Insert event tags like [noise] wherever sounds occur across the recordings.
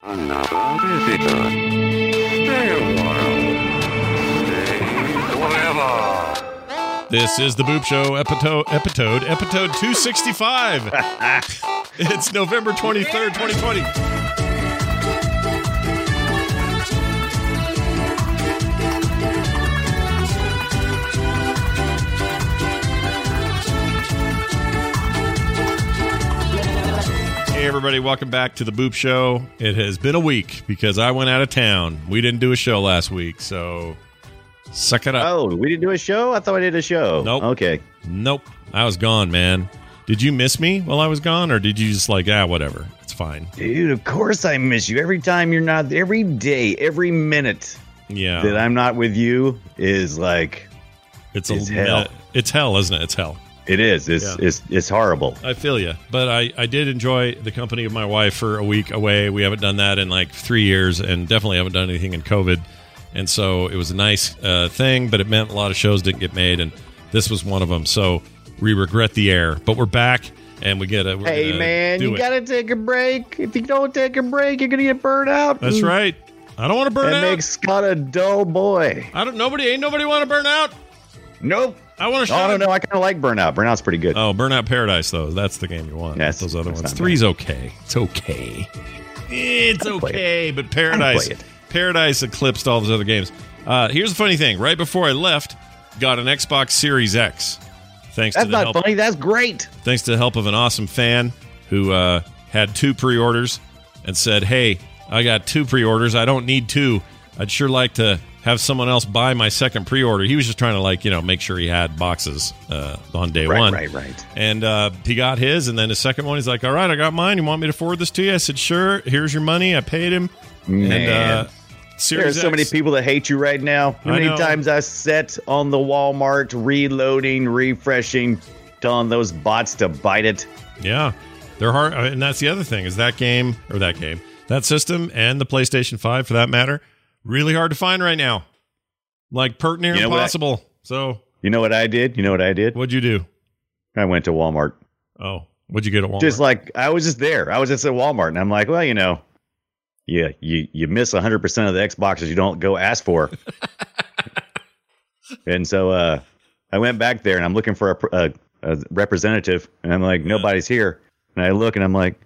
Another visitor. Stay a while. Stay forever. This is the Boop Show episode episode episode 265. [laughs] it's November 23rd, 2020. Hey everybody, welcome back to the Boop Show. It has been a week because I went out of town. We didn't do a show last week, so suck it up. Oh, we didn't do a show? I thought I did a show. Nope. Okay. Nope. I was gone, man. Did you miss me while I was gone, or did you just like, ah, whatever? It's fine. Dude, of course I miss you. Every time you're not, every day, every minute Yeah. that I'm not with you is like, it's a it's hell. It's hell, isn't it? It's hell. It is. It's, Yeah. it's, it's horrible. I feel you, but I, I did enjoy the company of my wife for a week away. We haven't done that in like three years, and definitely haven't done anything in COVID. And so it was a nice uh, thing, but it meant a lot of shows didn't get made, and this was one of them. So we regret the air, but we're back, and we get a. Hey, man, you got to take a break. If you don't take a break, you're going to get burned out. That's right. I don't want to burn That out. makes Scott a dull boy. I don't. Nobody. Ain't nobody want to burn out. Nope. I want to. Oh, I don't know. I kind of like Burnout. Burnout's pretty good. Oh, Burnout Paradise though. That's the game you want. Yes, those other that's ones. Three's okay. It's okay. It's okay, but Paradise. Paradise eclipsed all those other games. Uh, here's the funny thing: right before I left, got an Xbox Series X. Thanks That's to the not help. funny. That's great. Thanks to the help of an awesome fan who uh, had two pre-orders and said, "Hey, I got two pre-orders. I don't need two. I'd sure like to have someone else buy my second pre-order." He was just trying to like you know make sure he had boxes uh, on day Right, one. right, right. And uh, he got his, and then his second one, he's like, "All right, I got mine. You want me to forward this to you?" I said, "Sure. Here's your money. I paid him." And Man. uh, There are so many people that hate you right now. How many times I sat on the Walmart reloading, refreshing, telling those bots to bite it. Yeah, they're hard, uh, and that's the other thing is that game or that game, that system, and the PlayStation Five for that matter, really hard to find right now. Like pert near You know what I- impossible. so, You know what I did? You know what I did? what'd you do? I went to Walmart. Oh, what'd you get at Walmart? Just like I was just there. I was just at Walmart, and I'm like, well, you know, yeah, you you miss 100 percent of the Xboxes you don't go ask for. [laughs] and so uh, I went back there, and I'm looking for a, a, a representative, and I'm like, nobody's here. And I look, and I'm like,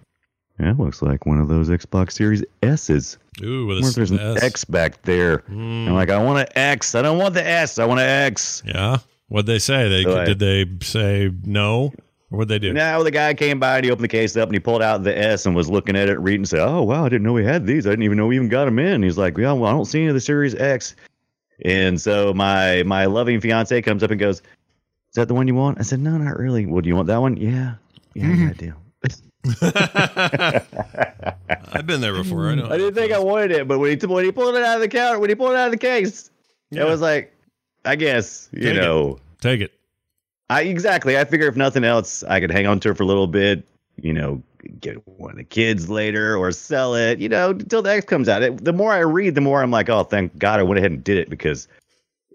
that looks like one of those Xbox Series S's. Ooh, with a there's an S. X back there. Mm, I'm like, I want an X. I don't want the S. I want an X. yeah. What'd they say? They So I- did they say no? Or what'd they do? Now the guy came by and he opened the case up and he pulled out the S and was looking at it, reading, and said, "Oh wow, I didn't know we had these. I didn't even know we even got them in." He's like, "Yeah, well, I don't see any of the Series X." And so my my loving fiance comes up and goes, "Is that the one you want?" I said, "No, not really. Well, do you want that one?" Yeah, yeah, yeah, I [laughs] do. [laughs] I've been there before. I know. I didn't think I wanted it, but when he when he pulled it out of the counter, when he pulled it out of the case, Yeah. it was like, I guess you Take it. know. Take it. I exactly. I figure if nothing else, I could hang on to it for a little bit. You know, get one of the kids later or sell it. You know, until the X comes out. It, the more I read, the more I'm like, oh, thank God I went ahead and did it because,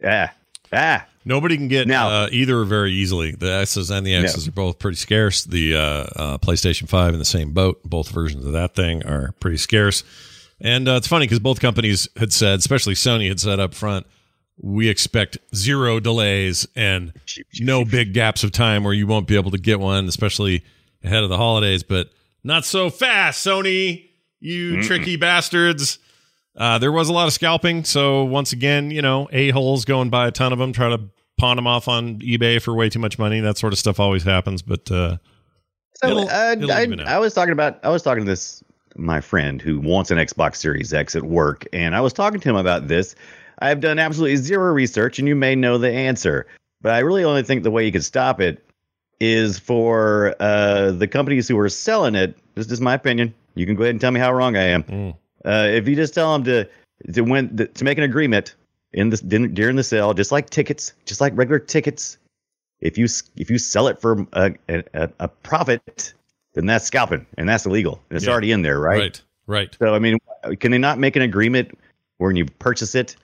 ah, ah, Nobody can get Now- uh, either very easily. The S's and the X's are both pretty scarce. The uh, uh, PlayStation 5 in the same boat. Both versions of that thing are pretty scarce. And uh, it's funny because both companies had said, especially Sony had said up front, we expect zero delays and no big gaps of time where you won't be able to get one, especially ahead of the holidays. But not so fast, Sony, you tricky bastards. Uh, there was a lot of scalping. So once again, you know, a-holes go and buy a ton of them, try to pawn them off on eBay for way too much money. That sort of stuff always happens. But uh, So It'll- uh, it'll I. I was talking about I was talking to this my friend who wants an Xbox Series X at work, and I was talking to him about this. I have done absolutely zero research, and you may know the answer, but I really only think the way you could stop it is for uh, the companies who are selling it. This is my opinion. You can go ahead and tell me how wrong I am. Mm. Uh, if you just tell them to to win to make an agreement in this during the sale, just like tickets, just like regular tickets, if you if you sell it for uh, a, a, a profit, then that's scalping and that's illegal. And it's Yeah. already in there, right? Right. Right. So I mean, uh, can they not make an agreement when you purchase it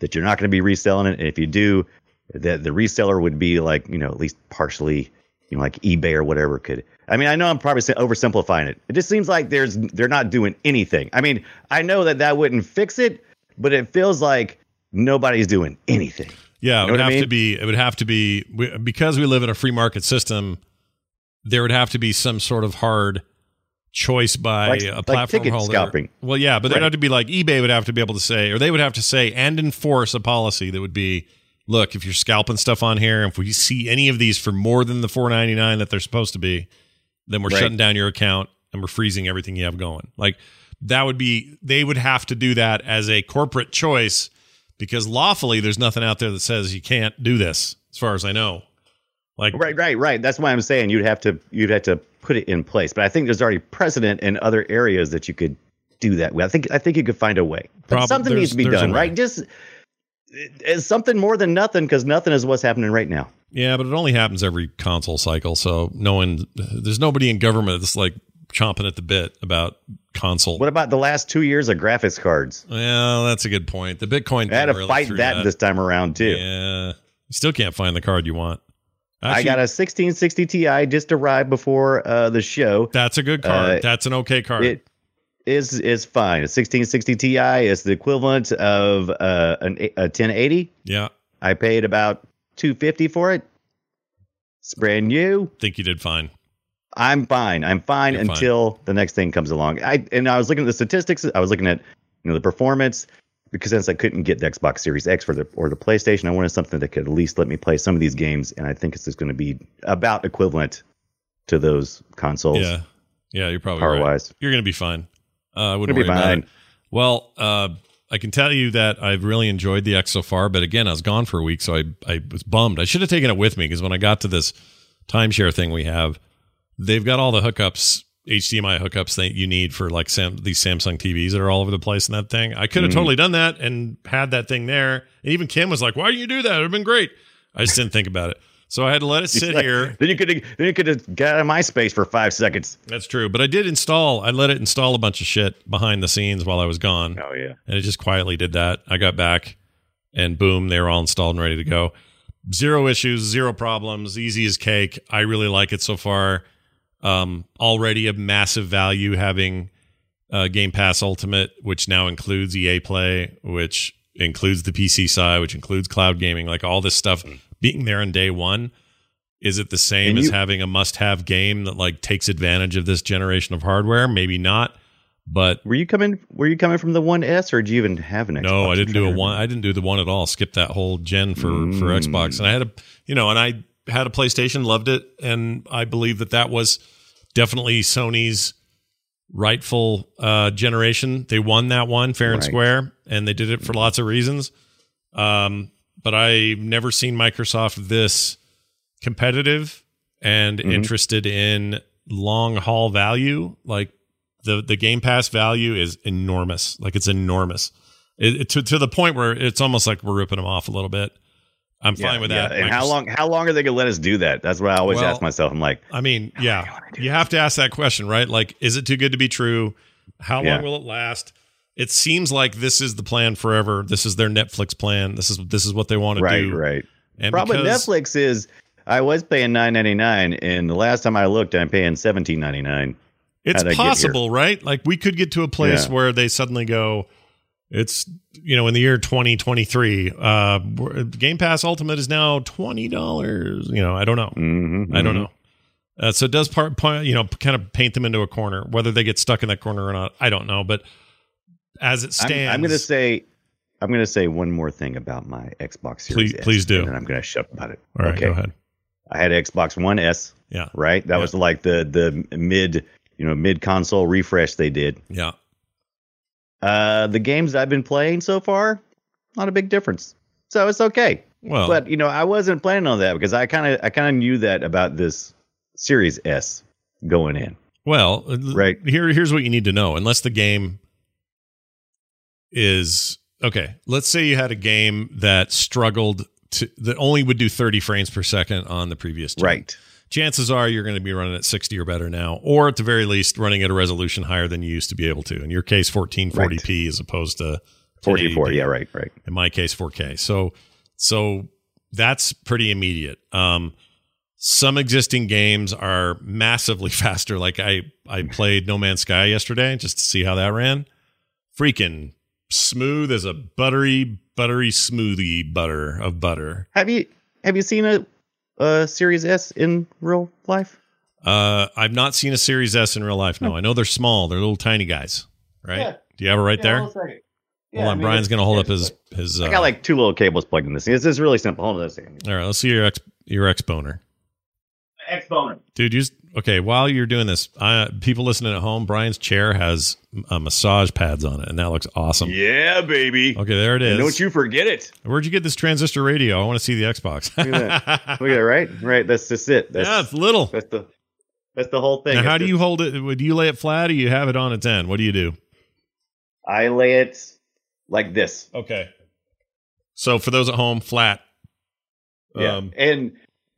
that you're not going to be reselling it? And if you do, that the reseller would be like you know at least partially, you know, like eBay or whatever could. I mean, I know I'm probably oversimplifying it. It just seems like there's they're not doing anything. I mean, I know that that wouldn't fix it, but it feels like nobody's doing anything. Yeah, it would what I have to be. It would have to be because we live in a free market system. There would have to be some sort of hard choice by Like- a platform ticket holder. scalping. Well, yeah, but there'd Right. have to be like eBay would have to be able to say, or they would have to say and enforce a policy that would be, look, if you're scalping stuff on here, if we see any of these for more than the four ninety nine that they're supposed to be, then we're Right. shutting down your account and we're freezing everything you have going. Like that would be they would have to do that as a corporate choice because lawfully there's nothing out there that says you can't do this as far as I know. Like Right, right, right. That's why I'm saying you'd have to you'd have to put it in place. But I think there's already precedent in other areas that you could do that with. I think I think you could find a way. Prob- something needs to be done, right? Just it's something more than nothing because nothing is what's happening right now. Yeah, but it only happens every console cycle. So no one, there's nobody in government that's like chomping at the bit about console. What about the last two years of graphics cards? Well, that's a good point. The Bitcoin. I had to really fight through that, this time around too. Yeah, you still can't find the card you want. I got a 1660 Ti just arrived before uh, the show. That's a good card. uh, that's an okay card. It is is fine. A 1660 Ti is the equivalent of uh, an, a 1080. yeah, I paid about 250 for it. It's brand new. think you did fine. I'm fine. I'm fine You're fine. until the next thing comes along. I and I was looking at the statistics. I was looking at you know the performance because since I couldn't get the Xbox Series X for the or the PlayStation, I wanted something that could at least let me play some of these games. And I think it's just going to be about equivalent to those consoles. Yeah, yeah, you're probably Power right. wise. You're gonna be fine. Uh, I wouldn't worry be about it. Well, uh, I can tell you that I've really enjoyed the X so far, but again, I was gone for a week, so I I was bummed. I should have taken it with me because when I got to this timeshare thing we have, they've got all the hookups, HDMI hookups that you need for like Sam, these Samsung TVs that are all over the place in that thing. I could have Mhm. totally done that and had that thing there. And even Kim was like, "Why didn't you do that? It would have been great." I just didn't think about it, so I had to let it sit Like, here. Then you could then you could have got out of my space for five seconds. That's true. But I did install, I let it install a bunch of shit behind the scenes while I was gone. Oh yeah. And it just quietly did that. I got back and boom, they were all installed and ready to go. Zero issues, zero problems, easy as cake. I really like it so far. Um, already a massive value having uh, Game Pass Ultimate, which now includes EA Play, which includes the PC side, which includes cloud gaming, like all this stuff being there on day one. Is it the same And as you- having a must-have game that like takes advantage of this generation of hardware? Maybe not, but Were you coming? Were you coming from the One S, or did you even have an Xbox? no, I didn't do a one. I didn't do the one at all. Skip that whole gen for for Mm. Xbox, and I had a you know, and I had a PlayStation, loved it, and I believe that that was definitely Sony's rightful uh, generation. They won that one fair and Right. square, and they did it for lots of reasons. Um, but I've never seen Microsoft this competitive and Mhm. interested in long haul value. Like the the Game Pass value is enormous. Like it's enormous. It, it- to to the point where it's almost like we're ripping them off a little bit. I'm Yeah, fine with yeah. that. And how long? How long are they gonna let us do that? That's what I always Well, ask myself. I'm like, I mean, yeah, you wanna do you have to ask that question, right? Like, is it too good to be true? How Yeah. long will it last? It seems like this is the plan forever. This is their Netflix plan. This is this is what they want to do. right. right. And Problem because- Netflix is I was paying nine ninety nine, and the last time I looked, I'm paying seventeen ninety nine. It's How'd I get here? possible, right? Like we could get to a place Yeah. where they suddenly go, it's you know in the year 2023, uh, Game Pass Ultimate is now twenty dollars. You know, I don't know. Mm-hmm, I don't know. Uh, so it does part, part, you know, kind of paint them into a corner. Whether they get stuck in that corner or not, I don't know. But as it I'm, stands, I'm going to say, I'm going to say one more thing about my Xbox Series. Please- S, please do. And then I'm going to shut up about it. all right, okay. go ahead. I had Xbox One S. Yeah. Right. That Yeah. was like the the mid, you know, mid console refresh they did. Yeah, Uh, the games I've been playing so far, not a big difference. So it's okay. well, but you know, I wasn't planning on that because I kind of I kind of knew that about this Series S going in. well, uh, Right. Here, here's what you need to know. Unless the game is okay. Let's say you had a game that struggled to that only would do 30 frames per second on the previous gen. Right. Chances are you're going to be running at 60 or better now, or at the very least running at a resolution higher than you used to be able to. In your case, 1440p as opposed to 44. 1080p. Yeah, right, right. In my case, 4K. So, so that's pretty immediate. Um, some existing games are massively [laughs] faster. Like I, I played No Man's Sky yesterday just to see how that ran. Freaking smooth as a buttery, buttery smoothie butter of butter. Have you have you seen a, a Series S in real life? Uh, I've not seen a Series S in real life. No, I know they're small. They're little tiny guys, right? Yeah. Do you have it right there? Hold on, Brian's gonna hold up his his. Uh, I got like two little cables plugged in this. It's just really simple. Hold on a second. all right, let's see your ex your X boner. Exponent. Dude, you okay? While you're doing this, I, people listening at home, Brian's chair has uh, massage pads on it, and that looks awesome. Yeah, baby. Okay, there it is. And don't you forget it. Where'd you get this transistor radio? I want to see the Xbox. Look at that. Look at it, right? Right. That's just it. That's, yeah, it's little. that's the that's the whole thing. Now, how It's do you just- hold it? Would you lay it flat, or you have it on its end? What do you do? I lay it like this. Okay. So for those at home, flat. Yeah. Um, and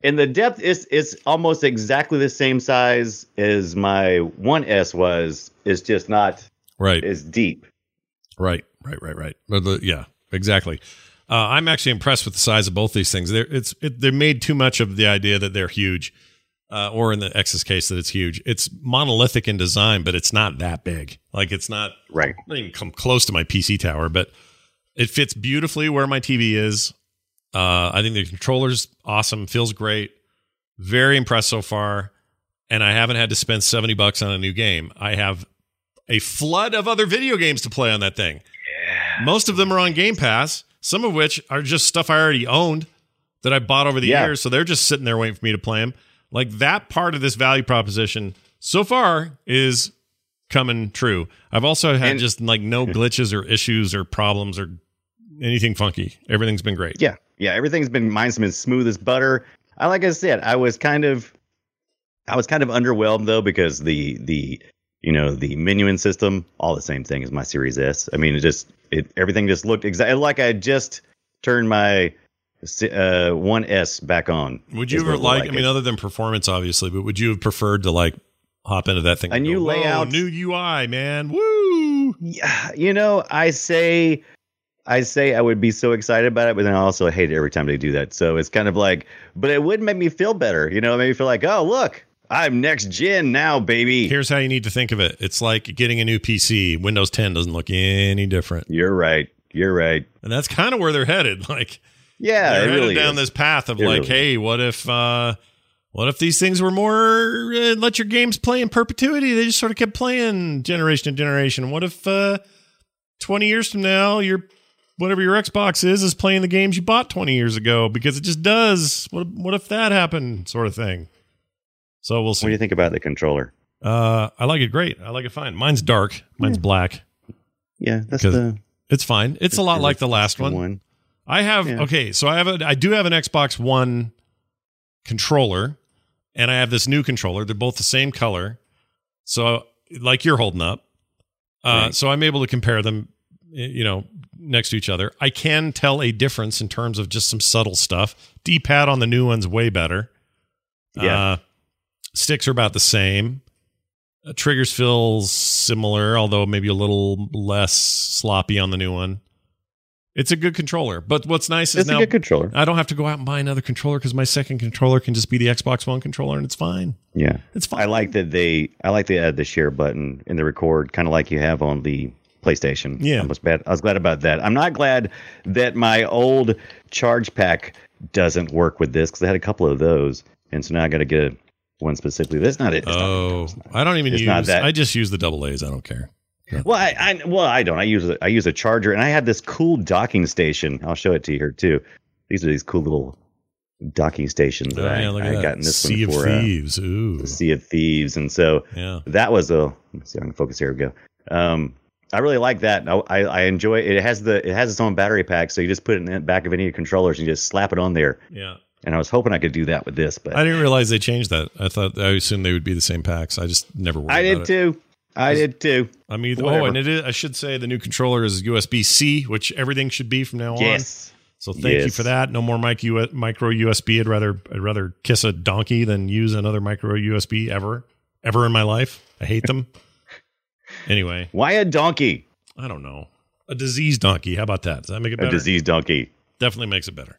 and the depth is is almost exactly the same size as my 1S was. It's just not right. as deep. Right, right, right, right. But the, yeah, exactly. Uh, I'm actually impressed with the size of both these things. They're it's it, they're made too much of the idea that they're huge, uh, or in the X's case that it's huge. It's monolithic in design, but it's not that big. Like it's not Right. not even come close to my PC tower, but it fits beautifully where my TV is. Uh, I think the controller's awesome, feels great. Very impressed so far, and I haven't had to spend seventy bucks on a new game. I have a flood of other video games to play on that thing. Yeah. Most of them are on Game Pass, some of which are just stuff I already owned that I bought over the Yeah. years. So they're just sitting there waiting for me to play them. Like that part of this value proposition so far is coming true. I've also had And- just like no [laughs] glitches or issues or problems or anything funky. Everything's been great. Yeah. Yeah. Everything's been mine's been smooth as butter. I like I said, I was kind of I was kind of underwhelmed though because the the you know the menuing system all the same thing as my Series S. I mean, it just it everything just looked exactly like I just turned my uh, 1S back on. Would you ever like, I mean, It- other than performance, obviously, but would you have preferred to like hop into that thing? A new go, "Whoa, layout." new UI, man. Woo! Yeah, you know, I say, I say I would be so excited about it, but then I also hate it every time they do that. So it's kind of like, but it would make me feel better. You know, it made me feel like, oh look, I'm next gen now, baby. Here's how you need to think of it it's like getting a new PC. Windows 10 doesn't look any different. You're right. You're right. And that's kind of where they're headed. [laughs] Like, Yeah, they're headed really down is. this path of It like, really hey, what if, uh, what if these things were more uh, let your games play in perpetuity? They just sort of kept playing generation to generation. What if uh, 20 years from now, your whatever your Xbox is is playing the games you bought 20 years ago because it just does. What what if that happened? Sort of thing. So we'll see. What do you think about the controller? Uh, I like it great. I like it fine. Mine's dark. Mine's black. Yeah, that's 'Cause the It's fine. It's a lot like the last one. one. I have Yeah. okay, so I have a I do have an Xbox One controller, and I have this new controller. They're both the same color, so like you're holding up. Uh, Right. So I'm able to compare them, y- you know, next to each other. I can tell a difference in terms of just some subtle stuff. D-pad on the new one's way better. Yeah. Uh, sticks are about the same. Uh, triggers feel similar, although maybe a little less sloppy on the new one. It's a good controller, but what's nice is It's a now good controller. I don't have to go out and buy another controller because my second controller can just be the Xbox One controller, and it's fine. Yeah, It's fine. I like that they. I like they add the share button in the record, kind of like you have on the PlayStation. Yeah. I was bad. I was glad about that. I'm not glad that my old charge pack doesn't work with this because I had a couple of those, and so now I got to get a, one specifically. That's not it. It's not- Oh, I don't even It's use. not that- I just use the double A's. I don't care. Well, I, I well I don't. I use a, I use a charger, and I have this cool docking station. I'll show it to you here too. These are these cool little docking stations Oh, that I, yeah, look I that. got in this sea one of for uh, thieves. Ooh, the Sea of Thieves, and so yeah. that was a. Let's see, I can focus. Here we go. Um, I really like that. I, I, I enjoy it. It has the it has its own battery pack, so you just put it in the back of any of your controllers and you just slap it on there. Yeah. And I was hoping I could do that with this, but I I, didn't realize they changed that. I thought I assumed they would be the same packs. I just never. Worried did too. I did too. I mean, oh, Whatever. and it is, I should say the new controller is USB C, which everything should be from now on. Yes. So thank you for that. No more mic U- micro USB. I'd rather I'd rather kiss a donkey than use another micro USB ever ever in my life. I hate them. [laughs] anyway, Why a donkey? I don't know. A diseased donkey. How about that? Does that make it better? A diseased donkey. Definitely makes it better.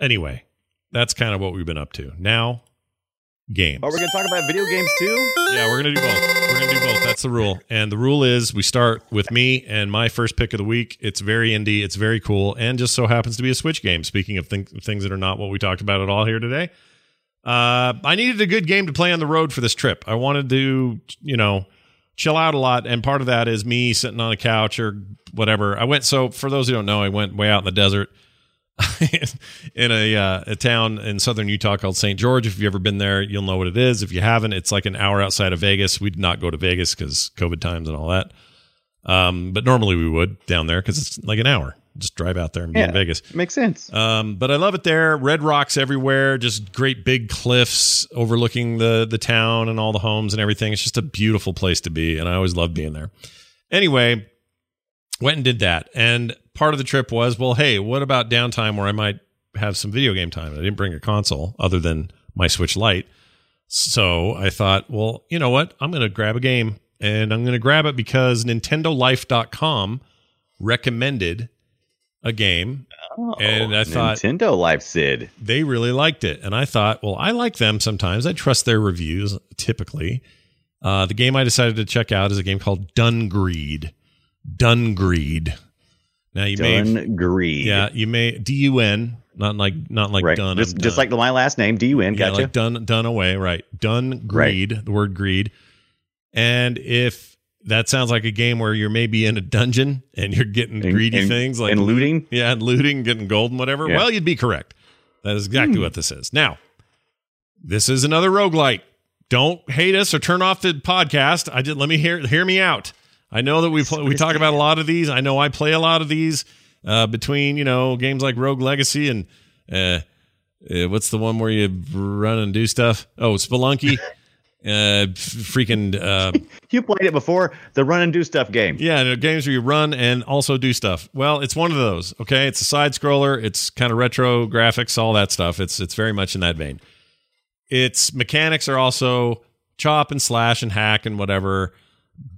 Anyway, that's kind of what we've been up to. Now, games. Are we going to talk about video games too? Yeah, we're gonna do both. We're gonna do both. That's the rule. And the rule is we start with me and my first pick of the week. It's very indie. It's very cool, and just so happens to be a Switch game. Speaking of thing- things that are not what we talked about at all here today, uh, I needed a good game to play on the road for this trip. I wanted to, you know, chill out a lot, and part of that is me sitting on a couch or whatever. I went. So for those who don't know, I went way out in the desert. [laughs] in a uh, a town in southern Utah called St. George. If you've ever been there, you'll know what it is. If you haven't, it's like an hour outside of Vegas. We did not go to Vegas because COVID times and all that. Um, but normally we would down there because it's like an hour. Just drive out there and be in Vegas. Makes sense. Um, but I love it there. Red rocks everywhere, just great big cliffs overlooking the the town and all the homes and everything. It's just a beautiful place to be, and I always love being there. Anyway, went and did that, and part of the trip was, well, hey, what about downtime where I might have some video game time? I didn't bring a console other than my Switch Lite, so I thought, well, you know what? I'm going to grab a game, and I'm going to grab it because NintendoLife.com recommended a game and I thought Nintendo Life Sid. they really liked it. And I thought, well, I like them sometimes. I trust their reviews typically. Uh, the game I decided to check out is a game called Dungreed. Dungreed. Now you may, Dun Greed. yeah, you may D U N, not like not like right. done. Just, just like my last name, D U N. yeah, like done done away, right? Done greed, the word greed. And if that sounds like a game where you're maybe in a dungeon and you're getting And- greedy and- things like and looting? yeah, and looting, getting gold and whatever. Yeah. Well, you'd be correct. That is exactly what this is. Now, this is another roguelite. Don't hate us or turn off the podcast. I did let me hear hear me out. I know that we we talk about a lot of these. I know I play a lot of these uh, between you know games like Rogue Legacy and uh, uh, what's the one where you run and do stuff? Oh, Spelunky. [laughs] Uh, freaking uh, [laughs] you played it before the run and do stuff game. yeah, the games where you run and also do stuff. Well, it's one of those. Okay, it's a side scroller. It's kind of retro graphics, all that stuff. It's it's very much in that vein. Its mechanics are also chop and slash and hack and whatever.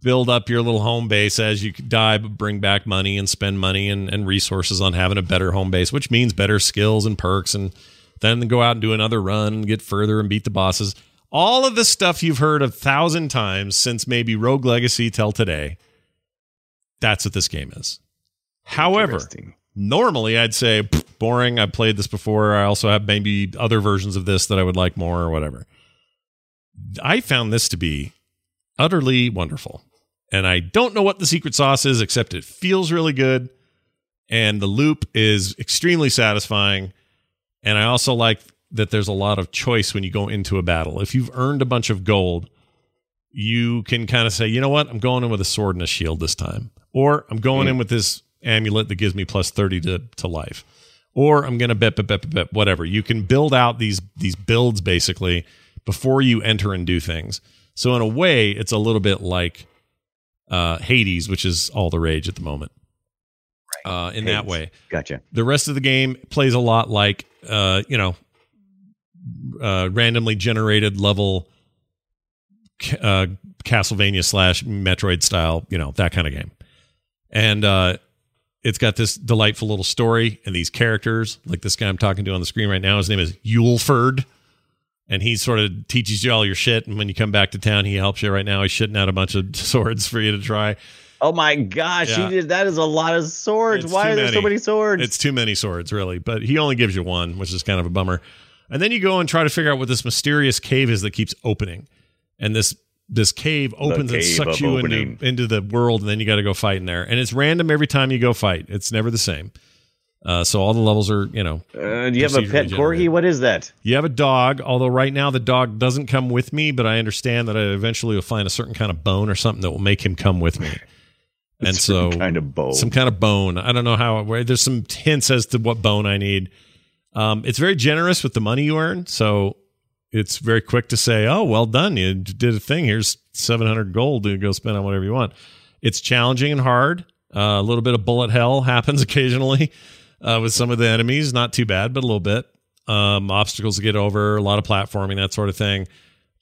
Build up your little home base as you die, but bring back money and spend money and, and resources on having a better home base, which means better skills and perks, and then go out and do another run and get further and beat the bosses. All of the stuff you've heard a thousand times since maybe Rogue Legacy till today. That's what this game is. However, normally I'd say boring. I've played this before. I also have maybe other versions of this that I would like more or whatever. I found this to be utterly wonderful. And I don't know what the secret sauce is, except it feels really good. And the loop is extremely satisfying. And I also like that there's a lot of choice when you go into a battle. If you've earned a bunch of gold, you can kind of say, you know what, I'm going in with a sword and a shield this time. Or I'm going in with this amulet that gives me plus 30 to, to life. Or I'm going to bet, bet, bet, bet, bet, whatever. You can build out these these builds basically before you enter and do things. So in a way, it's a little bit like uh, Hades, which is all the rage at the moment. Uh, in that way, Gotcha. the rest of the game plays a lot like uh, you know uh, randomly generated level uh, Castlevania slash Metroid style, you know that kind of game, and uh, it's got this delightful little story and these characters. Like this guy I'm talking to on the screen right now, his name is Yuleford. And he sort of teaches you all your shit, and when you come back to town, he helps you. Right now, he's shitting out a bunch of [laughs] swords for you to try. Oh my gosh, Yeah. did that is a lot of swords. It's Why are there so many. many swords? It's too many swords, really. But he only gives you one, which is kind of a bummer. And then you go and try to figure out what this mysterious cave is that keeps opening. And this this cave opens and sucks you opening. into, into the world, and then you got to go fight in there. And it's random every time you go fight. It's never the same. Uh, so all the levels are, you know, uh, do you have a pet corgi? What is that? you have a dog. Although right now the dog doesn't come with me, but I understand that I eventually will find a certain kind of bone or something that will make him come with me. [laughs] And so kind of bow. some kind of bone. I don't know how. There's some hints as to what bone I need. Um, it's very generous with the money you earn. So it's very quick to say, "Oh, well done, you did a thing. Here's 700 gold to go spend on whatever you want." It's challenging and hard. Uh, a little bit of bullet hell [laughs] happens occasionally uh, with some of the enemies. Not too bad, but a little bit. Um, obstacles to get over, a lot of platforming, that sort of thing.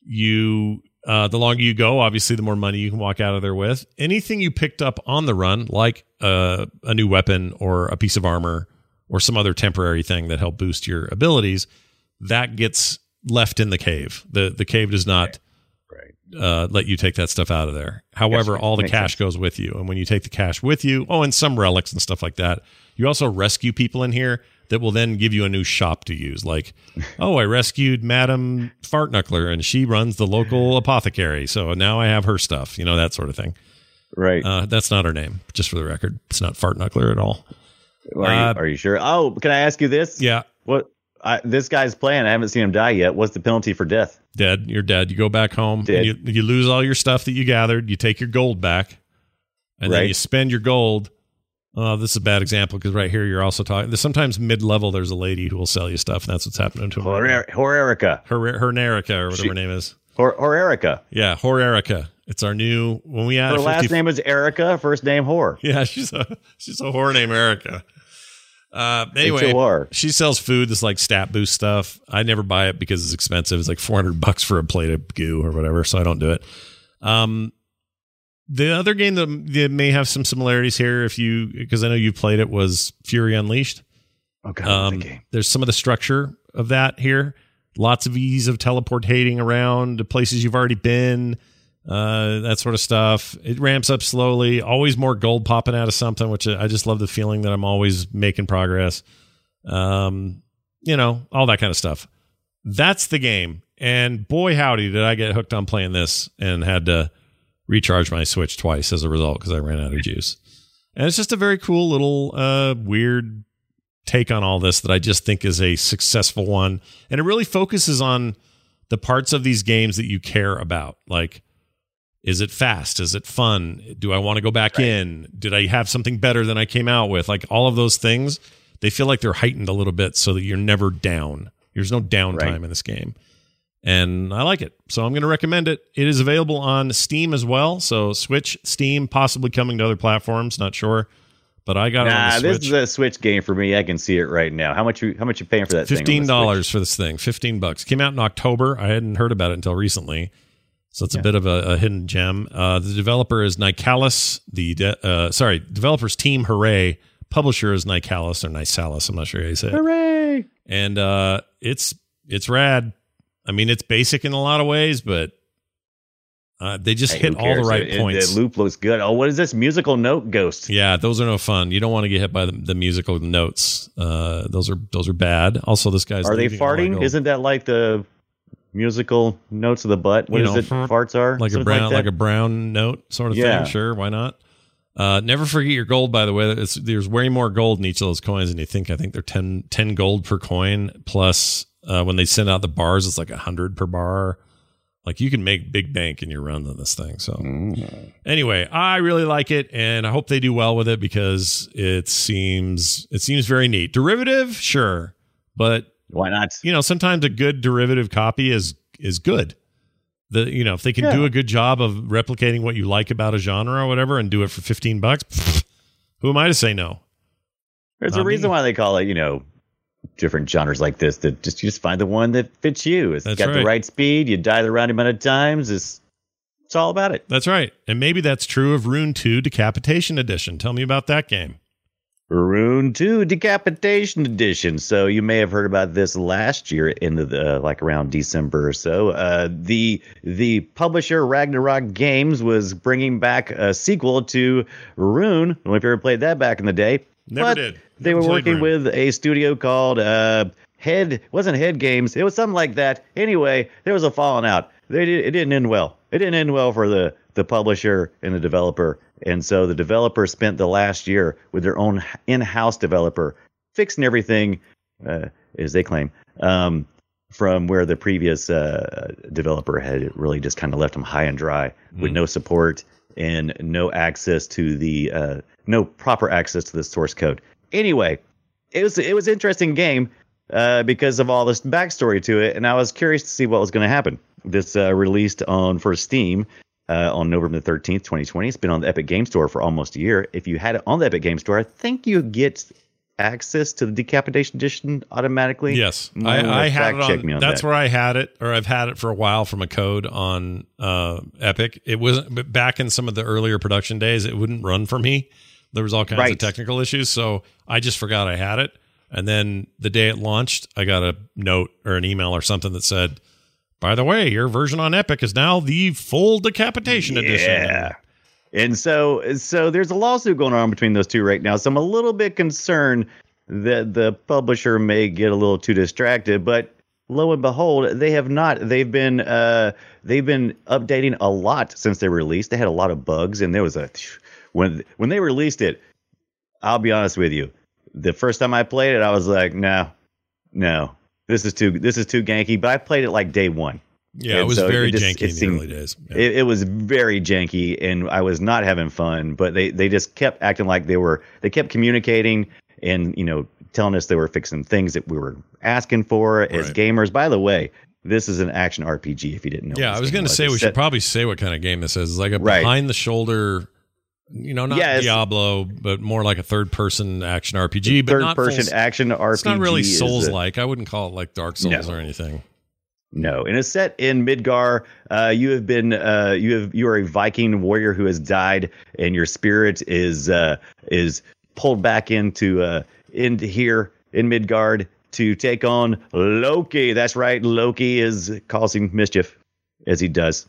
You, uh, the longer you go, obviously, the more money you can walk out of there with. Anything you picked up on the run, like uh, a new weapon or a piece of armor or some other temporary thing that help boost your abilities, that gets left in the cave. the The cave does not Right. uh, let you take that stuff out of there. However, all the Makes cash sense. goes with you, and when you take the cash with you, oh, and some relics and stuff like that, you also rescue people in here that will then give you a new shop to use. Like, [laughs] oh, I rescued Madam Fartknuckler, and she runs the local [laughs] apothecary, so now I have her stuff. You know that sort of thing. Right. Uh, that's not her name, just for the record. It's not Fartknuckler at all. Are, uh, you, are you sure? Oh, can I ask you this? Yeah, What? I, this guy's playing. I haven't seen him die yet. What's the penalty for death? dead. You're dead. You go back home. You, you lose all your stuff that you gathered. You take your gold back, and then you spend your gold. Oh, this is a bad example because right here you're also talking. Sometimes mid level, there's a lady who will sell you stuff, and that's what's happening to her. Horerica. Her, her Nerica or whatever She- her name is. Hor- Erica. Yeah, Hor Erica. It's our new when we add Her 50 last name is Erica. First name Hor. Yeah, she's a she's a whore named Erica. Uh, anyway, H-O-R. she sells food that's like stat boost stuff. I never buy it because it's expensive. It's like four hundred bucks for a plate of goo or whatever, so I don't do it. Um, the other game that, that may have some similarities here, if you because I know you played it, was Fury Unleashed. Oh God, Um, the game. there's some of the structure of that here. Lots of ease of teleportating around to places you've already been, uh, that sort of stuff. It ramps up slowly. Always more gold popping out of something, which I just love the feeling that I'm always making progress. Um, you know, all that kind of stuff. That's the game. And boy, howdy, did I get hooked on playing this and had to recharge my Switch twice as a result because I ran out of juice. And it's just a very cool little, uh, weird take on all this that I just think is a successful one. And it really focuses on the parts of these games that you care about. Like, is it fast? Is it fun? Do I want to go back in? Did I have something better than I came out with? Like all of those things, they feel like they're heightened a little bit so that you're never down. There's no downtime Right. in this game. And I like it. So I'm going to recommend it. It is available on Steam as well. So Switch, Steam, possibly coming to other platforms. Not sure. But I got it Nah, on the this is a Switch game for me. I can see it right now. How much you how much you paying for that? thing on the Fifteen dollars for this thing. Fifteen bucks. Came out in October. I hadn't heard about it until recently, so it's a bit of a, a hidden gem. Uh, the developer is Nicalis. The de- uh, sorry, developers team Horay. Publisher is Nicalis or Nicalis. I'm not sure how you say it. Hooray! And uh, it's it's rad. I mean, it's basic in a lot of ways, but uh, they just Hey, hit all the right It- it- points. The loop looks good. Oh, what is this musical note ghost? Yeah, those are no fun. You don't want to get hit by the, the musical notes. Uh, those are those are bad. Also, this guy's Are they leaving all my farting? Isn't that like the musical notes of the butt? What You is know, it? Farts are like a brown like, that? a brown note sort of Yeah. thing. Sure, why not? Uh, never forget your gold. By the way, it's, there's way more gold in each of those coins than you think. I think they're 10, 10 gold per coin. Plus, uh, when they send out the bars, it's like a hundred per bar. Like you can make big bank in your runs on this thing. So Mm. anyway, I really like it, and I hope they do well with it because it seems it seems very neat. Derivative, sure, but Why not? you know sometimes a good derivative copy is is good the you know if they can Yeah. do a good job of replicating what you like about a genre or whatever and do it for 15 bucks pfft, who am i to say no There's Not a reason me. why they call it, you know, different genres like this. That just you just find the one that fits you. It's That's got the right. right speed. You die the right amount of times. It's it's all about it. that's right and maybe that's true of rune 2 decapitation edition tell me about that game Rune 2 Decapitation Edition. So you may have heard about this last year in the, the like around December or so. Uh, the the publisher Ragnarok Games was bringing back a sequel to Rune. I don't know if you ever played that back in the day. Never But did. They were working with a studio called uh, Head. Wasn't Head Games. It was something like that. Anyway, there was a falling out. They did, it didn't end well. It didn't end well for the the publisher and the developer. And so the developer spent the last year with their own in-house developer fixing everything, uh, as they claim, um, from where the previous uh, developer had really just kind of left them high and dry with no support and no access to the uh, no proper access to the source code. Anyway, it was it was an interesting game. uh, because of all this backstory to it, and I was curious to see what was going to happen. This uh, released on for Steam uh, on November the 13th, 2020. It's been on the Epic Game Store for almost a year. If you had it on the Epic Game Store, I think you get access to the Decapitation Edition automatically. Yes, I, I had it on. on that's that. where I had it, or I've had it for a while from a code on uh, Epic. It wasn't, but back in some of the earlier production days, it wouldn't run for me. There was all kinds of technical issues, so I just forgot I had it. And then the day it launched, I got a note or an email or something that said, "By the way, your version on Epic is now the full Decapitation edition." Yeah. And so so there's a lawsuit going on between those two right now. So I'm a little bit concerned that the publisher may get a little too distracted, but lo and behold, they have not. They've been uh they've been updating a lot since they released. They had a lot of bugs and there was a when when they released it, I'll be honest with you. The first time I played it, I was like, no, no. This is too this is too ganky, but I played it like day one. Yeah, it was so it very just- janky it in the seemed- early days. Yeah. It, it was very janky, and I was not having fun. But they they just kept acting like they were. They kept communicating and you know telling us they were fixing things that we were asking for as gamers. By the way, this is an action RPG. If you didn't know. Yeah, I was going to say we set- should probably say what kind of game this is. It's like a Right. behind the shoulder, you know, not it's- Diablo, but more like a third person action RPG, but third person full- action RPG. It's not really Souls like. I wouldn't call it like Dark Souls No. or anything. No, and it's set in Midgard. Uh, you have been uh, you have you are a Viking warrior who has died, and your spirit is uh, is pulled back into uh, into here in Midgard to take on Loki. That's right, Loki is causing mischief as he does.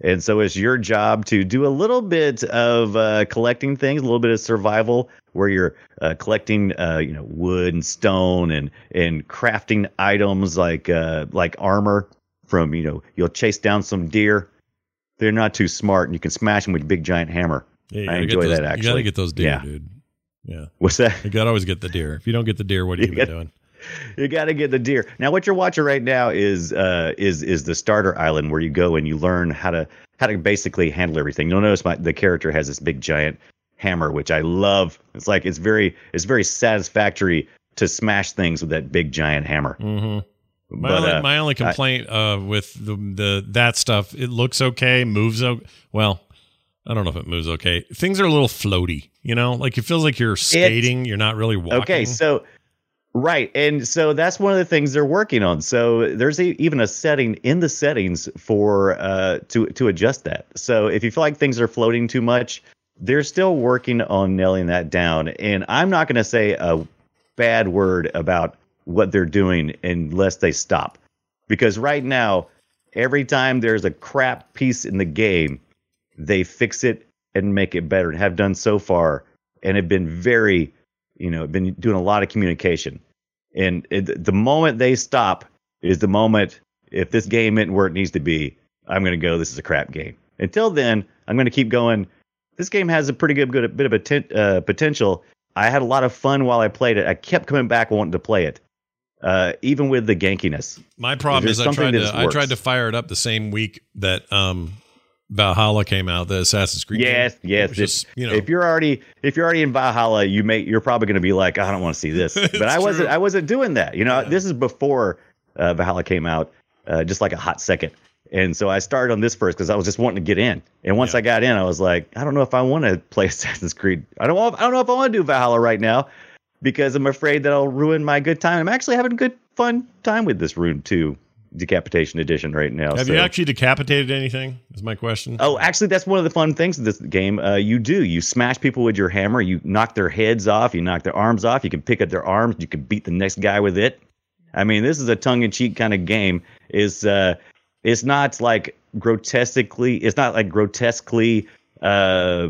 And so it's your job to do a little bit of uh, collecting things, a little bit of survival, where you're uh, collecting, uh, you know, wood and stone and and crafting items like uh, like armor from, you know, you'll chase down some deer. They're not too smart, and you can smash them with a big giant hammer. Yeah, I enjoy those- that, actually. You gotta get those deer, Yeah. dude. Yeah, What's that? you got to always get the deer. If you don't get the deer, what are you [laughs] You doing? You got to get the deer. Now, what you're watching right now is uh, is is the starter island where you go and you learn how to how to basically handle everything. You'll notice my the character has this big giant hammer, which I love. It's like it's very it's very satisfactory to smash things with that big giant hammer. hmm My, But, only, uh, my only complaint uh, with the, the that stuff, it looks okay, moves o- well. I don't know if it moves okay. Things are a little floaty, you know, like it feels like you're skating. you're not really walking. Okay, so right, and so that's one of the things they're working on. So there's a, even a setting in the settings for uh to to adjust that. So if you feel like things are floating too much, they're still working on nailing that down. And I'm not going to say a bad word about what they're doing unless they stop, because right now, every time there's a crap piece in the game, they fix it and make it better, and have done so far, and have been very you know, been doing a lot of communication. And it, the moment they stop is the moment if this game isn't where it needs to be, I'm going to go. This is a crap game. Until then, I'm going to keep going. This game has a pretty good, good bit of poten- uh, potential. I had a lot of fun while I played it. I kept coming back wanting to play it, uh, even with the gankiness. My problem is I tried to I tried to fire it up the same week that um Valhalla came out, the Assassin's Creed. Yes, game. yes. Just, you know, if you're already if you're already in Valhalla, you may you're probably going to be like, I don't want to see this. [laughs] But I wasn't true. I wasn't doing that. You know, Yeah. this is before uh, Valhalla came out, uh, just like a hot second. And so I started on this first because I was just wanting to get in. And once Yeah. I got in, I was like, I don't know if I want to play [laughs] Assassin's Creed. I don't want, I don't know if I want to do Valhalla right now because I'm afraid that I'll ruin my good time. I'm actually having a good fun time with this Rune 2 Decapitation Edition right now. have so. you actually decapitated anything? Is my question. Oh, actually, that's one of the fun things of this game. Uh, you do. You smash people with your hammer. You knock their heads off. You knock their arms off. You can pick up their arms. You can beat the next guy with it. I mean, this is a tongue-in-cheek kind of game. Is uh, it's not like grotesquely. It's not like grotesquely uh,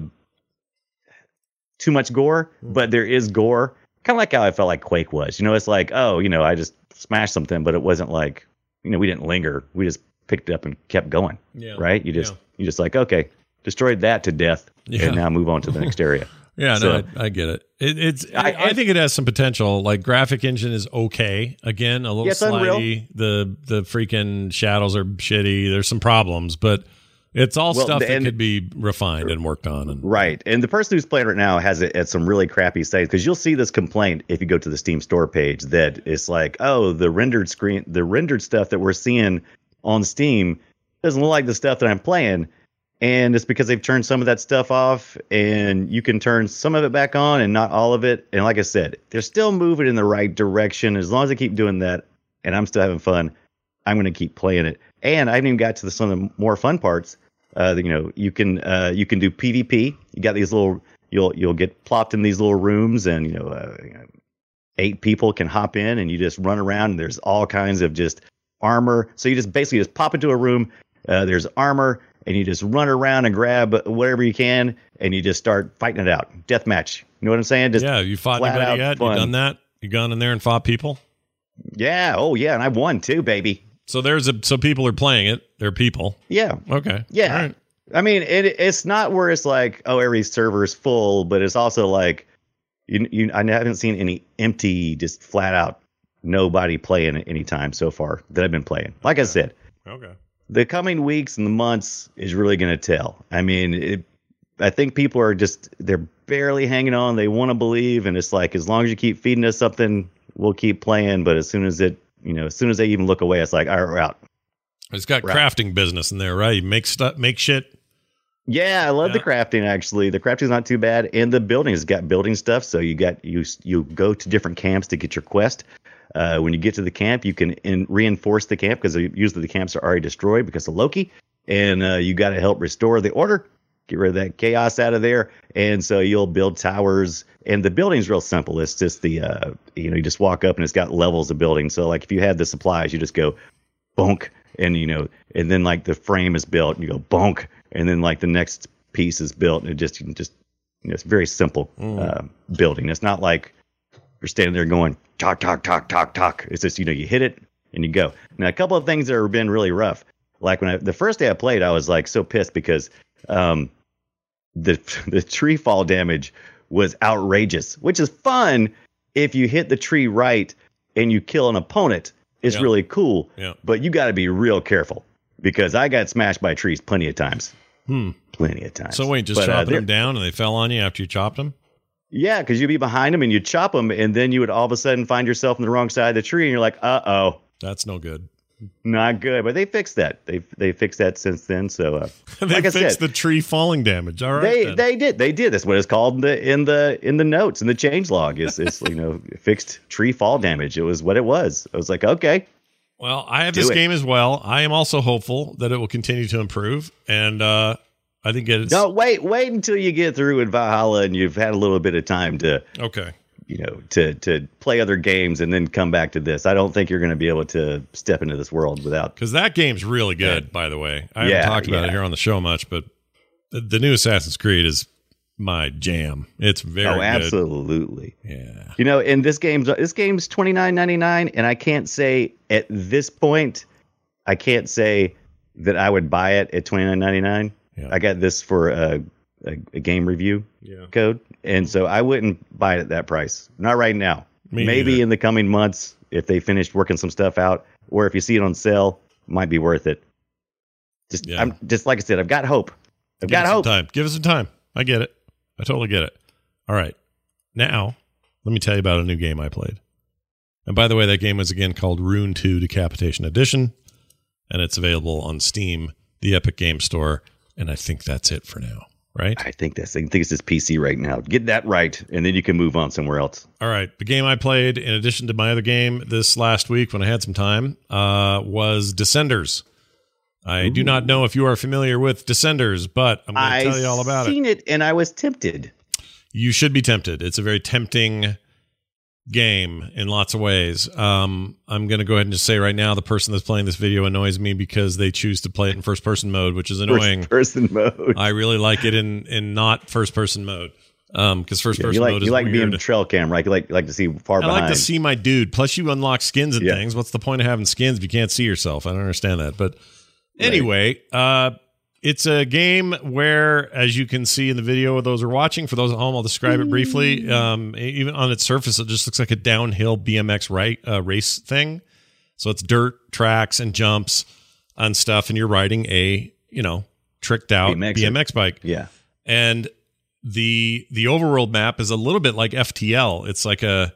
too much gore, but there is gore. Kind of like how I felt like Quake was. You know, it's like, oh, you know, I just smashed something, but it wasn't like, you know, we didn't linger. We just picked it up and kept going yeah. right? You just Yeah. you just like okay, destroyed that to death, Yeah. and now move on to the next area. [laughs] Yeah, no, So- I, I get it. it it's I, I- I think it has some potential. Like graphic engine is okay. Again, a little Yeah, Unreal. slidey. The the freaking shadows are shitty. There's some problems, but It's all Well, stuff that and- could be refined and worked on. And Right. And the person who's playing right now has it at some really crappy sites because you'll see this complaint if you go to the Steam store page that it's like, oh, the rendered screen, the rendered stuff that we're seeing on Steam doesn't look like the stuff that I'm playing. And it's because they've turned some of that stuff off and you can turn some of it back on and not all of it. And like I said, they're still moving in the right direction. As long as they keep doing that and I'm still having fun, I'm going to keep playing it. And I haven't even got to the, some of the more fun parts. Uh, you know, you can uh, you can do PvP. You got these little you'll you'll get plopped in these little rooms, and you know, uh, you know, eight people can hop in, and you just run around. And there's all kinds of just armor. So you just basically just pop into a room. Uh, there's armor, and you just run around and grab whatever you can, and you just start fighting it out. Deathmatch. You know what I'm saying? Just yeah, you fought anybody yet? fun. You done that? You gone in there and fought people? yeah. Oh yeah, and I've won too, baby. So there's a so people are playing it. They're people. Yeah. Okay. Yeah. Right. I mean, it, it's not where it's like, oh, every server is full, but it's also like, you, you, I haven't seen any empty, just flat out nobody playing at any time so far that I've been playing. Like I said, Okay. the coming weeks and the months is really going to tell. I mean, it, I think people are just, they're barely hanging on. They want to believe. And it's like, as long as you keep feeding us something, we'll keep playing. But as soon as it, you know, as soon as they even look away, it's like, all right, we're out. It's got Right. crafting business in there, right? You make stuff, make shit. Yeah, I love the crafting actually. The crafting's not too bad, and the building has got building stuff. So you got you you go to different camps to get your quest. Uh, when you get to the camp, you can in, reinforce the camp because usually the camps are already destroyed because of Loki, and uh, you got to help restore the order, get rid of that chaos out of there. And so you'll build towers, and the building's real simple. It's just the uh, you know you just walk up and it's got levels of building. So like if you had the supplies, you just go bonk and you know and then like the frame is built and you go bonk and then like the next piece is built and it just you can just you know, it's very simple uh, building it's not like you're standing there going talk talk talk talk talk it's just you know you hit it and you go now a couple of things that have been really rough like when i the first day i played i was like so pissed because um the [laughs] the tree fall damage was outrageous which is fun if you hit the tree right and you kill an opponent it's Yeah. really cool Yeah. but you got to be real careful because I got smashed by trees plenty of times. Hmm. Plenty of times. So wait, just But, uh, chopping they're- them down and they fell on you after you chopped them? Yeah, because you'd be behind them and you'd chop them, and then you would all of a sudden find yourself on the wrong side of the tree, and you're like, "Uh oh, That's no good. Not good." But they fixed that. They they fixed that since then. So, uh, [laughs] they like I fixed said, the tree falling damage. All right. they then. they did they did. That's what it's called in the in the in the notes in the change log. Is is you know [laughs] fixed tree fall damage. It was what it was. I was like, okay, Well, I have this it. game as well. I am also hopeful that it will continue to improve, and uh, I think it's no, wait, wait until you get through in Valhalla and you've had a little bit of time to okay. You know to to play other games and then come back to this. I don't think you're going to be able to step into this world without. Because that game's really good, by the way. I haven't talked about yeah. it here on the show much, but the, the new Assassin's Creed is my jam. It's oh, very oh, good. absolutely. Yeah. You know, and this game's this game's twenty nine ninety nine, and I can't say at this point, I can't say that I would buy it at twenty nine ninety nine. Yeah. I got this for a, a, a game review Yeah. code, and so I wouldn't buy it at that price. Not right now. Me Maybe neither. in the coming months if they finish working some stuff out, or if you see it on sale, might be worth it. Just Yeah. I'm just like I said, I've got hope. I've Give got hope. time. Give it some time. I get it. I totally get it. All right. Now, let me tell you about a new game I played. And by the way, that game was again called Rune 2 Decapitation Edition, and it's available on Steam, the Epic Game Store, and I think that's it for now, right? I think that's I think it's just PC right now. Get that right, and then you can move on somewhere else. All right. The game I played, in addition to my other game this last week when I had some time, uh, was Descenders. I do not know if you are familiar with Descenders, but I'm going to tell you all about it. I've seen it and I was tempted. you should be tempted. It's a very tempting game in lots of ways. Um, I'm going to go ahead and just say right now the person that's playing this video annoys me because they choose to play it in first person mode, which is annoying. First person mode. I really like it in in not first person mode. Um, because first Yeah, person you like mode you is like weird. being trail cam, right? You like you like to see far I behind. like to see my dude. Plus, you unlock skins and Yeah. things. What's the point of having skins if you can't see yourself? I don't understand that. But anyway, uh, it's a game where, as you can see in the video, those are watching. For those at home, I'll describe it briefly. Um, even on its surface, it just looks like a downhill BMX right uh, race thing. So it's dirt tracks and jumps and stuff, and you're riding a you know tricked out BMX. BMX bike. Yeah. and the the overworld map is a little bit like FTL. It's like a,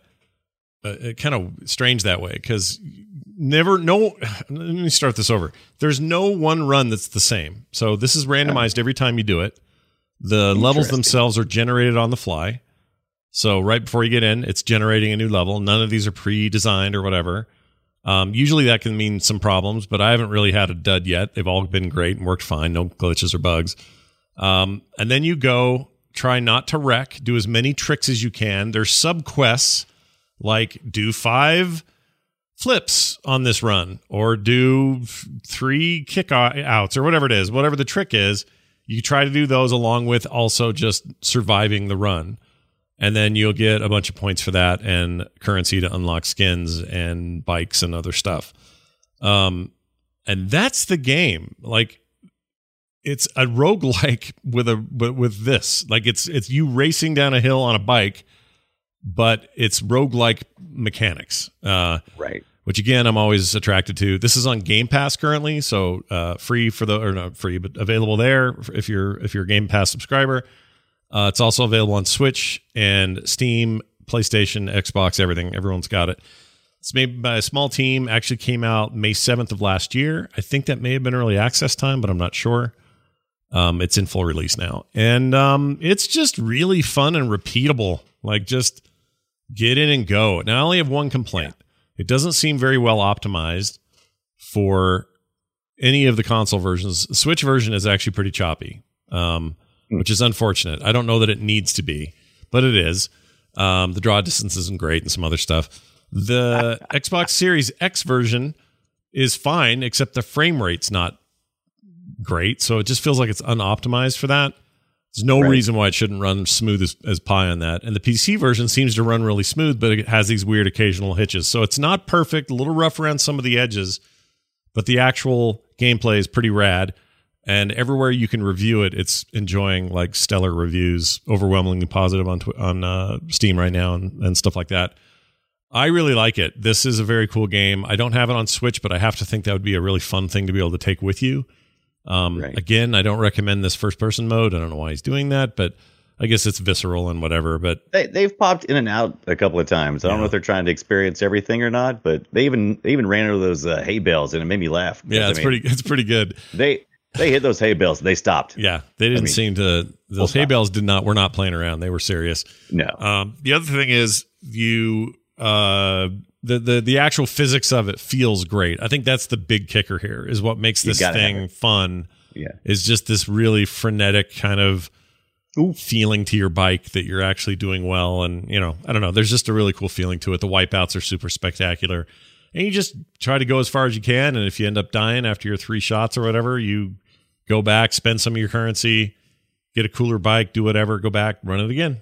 a, kind of strange that way because never no. Let me start this over. There's no one run that's the same. So this is randomized every time you do it. The levels themselves are generated on the fly. So right before you get in, it's generating a new level. None of these are pre-designed or whatever. Um, usually that can mean some problems, but I haven't really had a dud yet. They've all been great and worked fine. No glitches or bugs. Um, and then you go try not to wreck, do as many tricks as you can. There's sub quests like do five flips on this run or do three kick outs or whatever it is, whatever the trick is. You try to do those along with also just surviving the run. And then you'll get a bunch of points for that and currency to unlock skins and bikes and other stuff. Um, and that's the game. Like it's a roguelike [laughs] with a with, this. Like it's it's you racing down a hill on a bike, but it's roguelike mechanics. Uh Right. Which again I'm always attracted to. This is on Game Pass currently, so uh, free for the or not free, but available there if you're if you're a Game Pass subscriber. Uh, it's also available on Switch and Steam, PlayStation, Xbox, everything. Everyone's got it. It's made by a small team. Actually, came out May seventh of last year. I think that may have been early access time, but I'm not sure. Um, it's in full release now, and um, it's just really fun and repeatable. Like just get in and go. Now, I only have one complaint. It doesn't seem very well optimized for any of the console versions. The Switch version is actually pretty choppy, um, which is unfortunate. I don't know that it needs to be, but it is. Um, the draw distance isn't great and some other stuff. The [laughs] Xbox Series X version is fine, except the frame rate's not great. So it just feels like it's unoptimized for that. There's no Right. reason why it shouldn't run smooth as, as pie on that. And the PC version seems to run really smooth, but it has these weird occasional hitches. So it's not perfect, a little rough around some of the edges, but the actual gameplay is pretty rad. And everywhere you can review it, it's enjoying like stellar reviews, overwhelmingly positive on tw- on uh, Steam right now and, and stuff like that. I really like it. This is a very cool game. I don't have it on Switch, but I have to think that would be a really fun thing to be able to take with you. Um, Right. Again, I don't recommend this first person mode. I don't know why he's doing that, but I guess it's visceral and whatever. But They they've popped in and out a couple of times. I don't Yeah. know if they're trying to experience everything or not, but they even they even ran into those uh, hay bales and it made me laugh. yeah, I it's mean, pretty [laughs] it's pretty good. They they hit those hay bales. They stopped. Yeah, they didn't mean, seem to. Those hay bales did not. We're not playing around. They were serious. No. Um, the other thing is you uh the, the the actual physics of it feels great. I think that's the big kicker here. Is what makes this thing fun. Yeah. Is just this really frenetic kind of feeling to your bike that you're actually doing well, and you know I don't know. There's just a really cool feeling to it. The wipeouts are super spectacular, and you just try to go as far as you can. And if you end up dying after your three shots or whatever, you go back, spend some of your currency, get a cooler bike, do whatever, go back, run it again.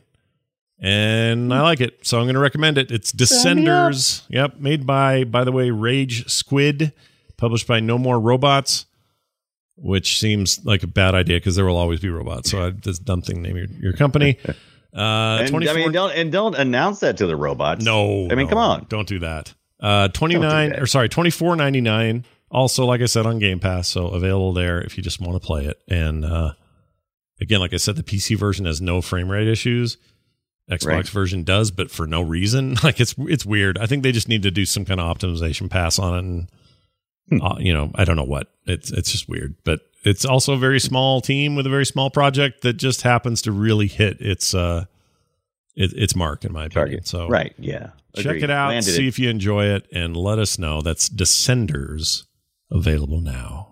And I like it. So I'm going to recommend it. It's Descenders. Yep. Made by, by the way, Rage Squid, published by No More Robots, which seems like a bad idea because there will always be robots. So I, this dumb thing, name your, your company. [laughs] Uh, and, 24 I mean, don't and don't announce that to the robots. no, I mean, no, come on. don't do that. Uh, twenty nine or sorry, twenty four ninety nine. Also, like I said, on Game Pass, so available there if you just want to play it. And uh, again, like I said, the PC version has no frame rate issues. Xbox Right. version does, but for no reason. [laughs] Like it's it's weird. I think they just need to do some kind of optimization pass on it. And Hmm. uh, you know, I don't know what. It's it's just weird, but it's also a very small team with a very small project that just happens to really hit its uh it, its mark in my opinion. Target. So right. Yeah. Check Agreed. it out, Landed see it. if you enjoy it, and let us know. That's Descenders available now.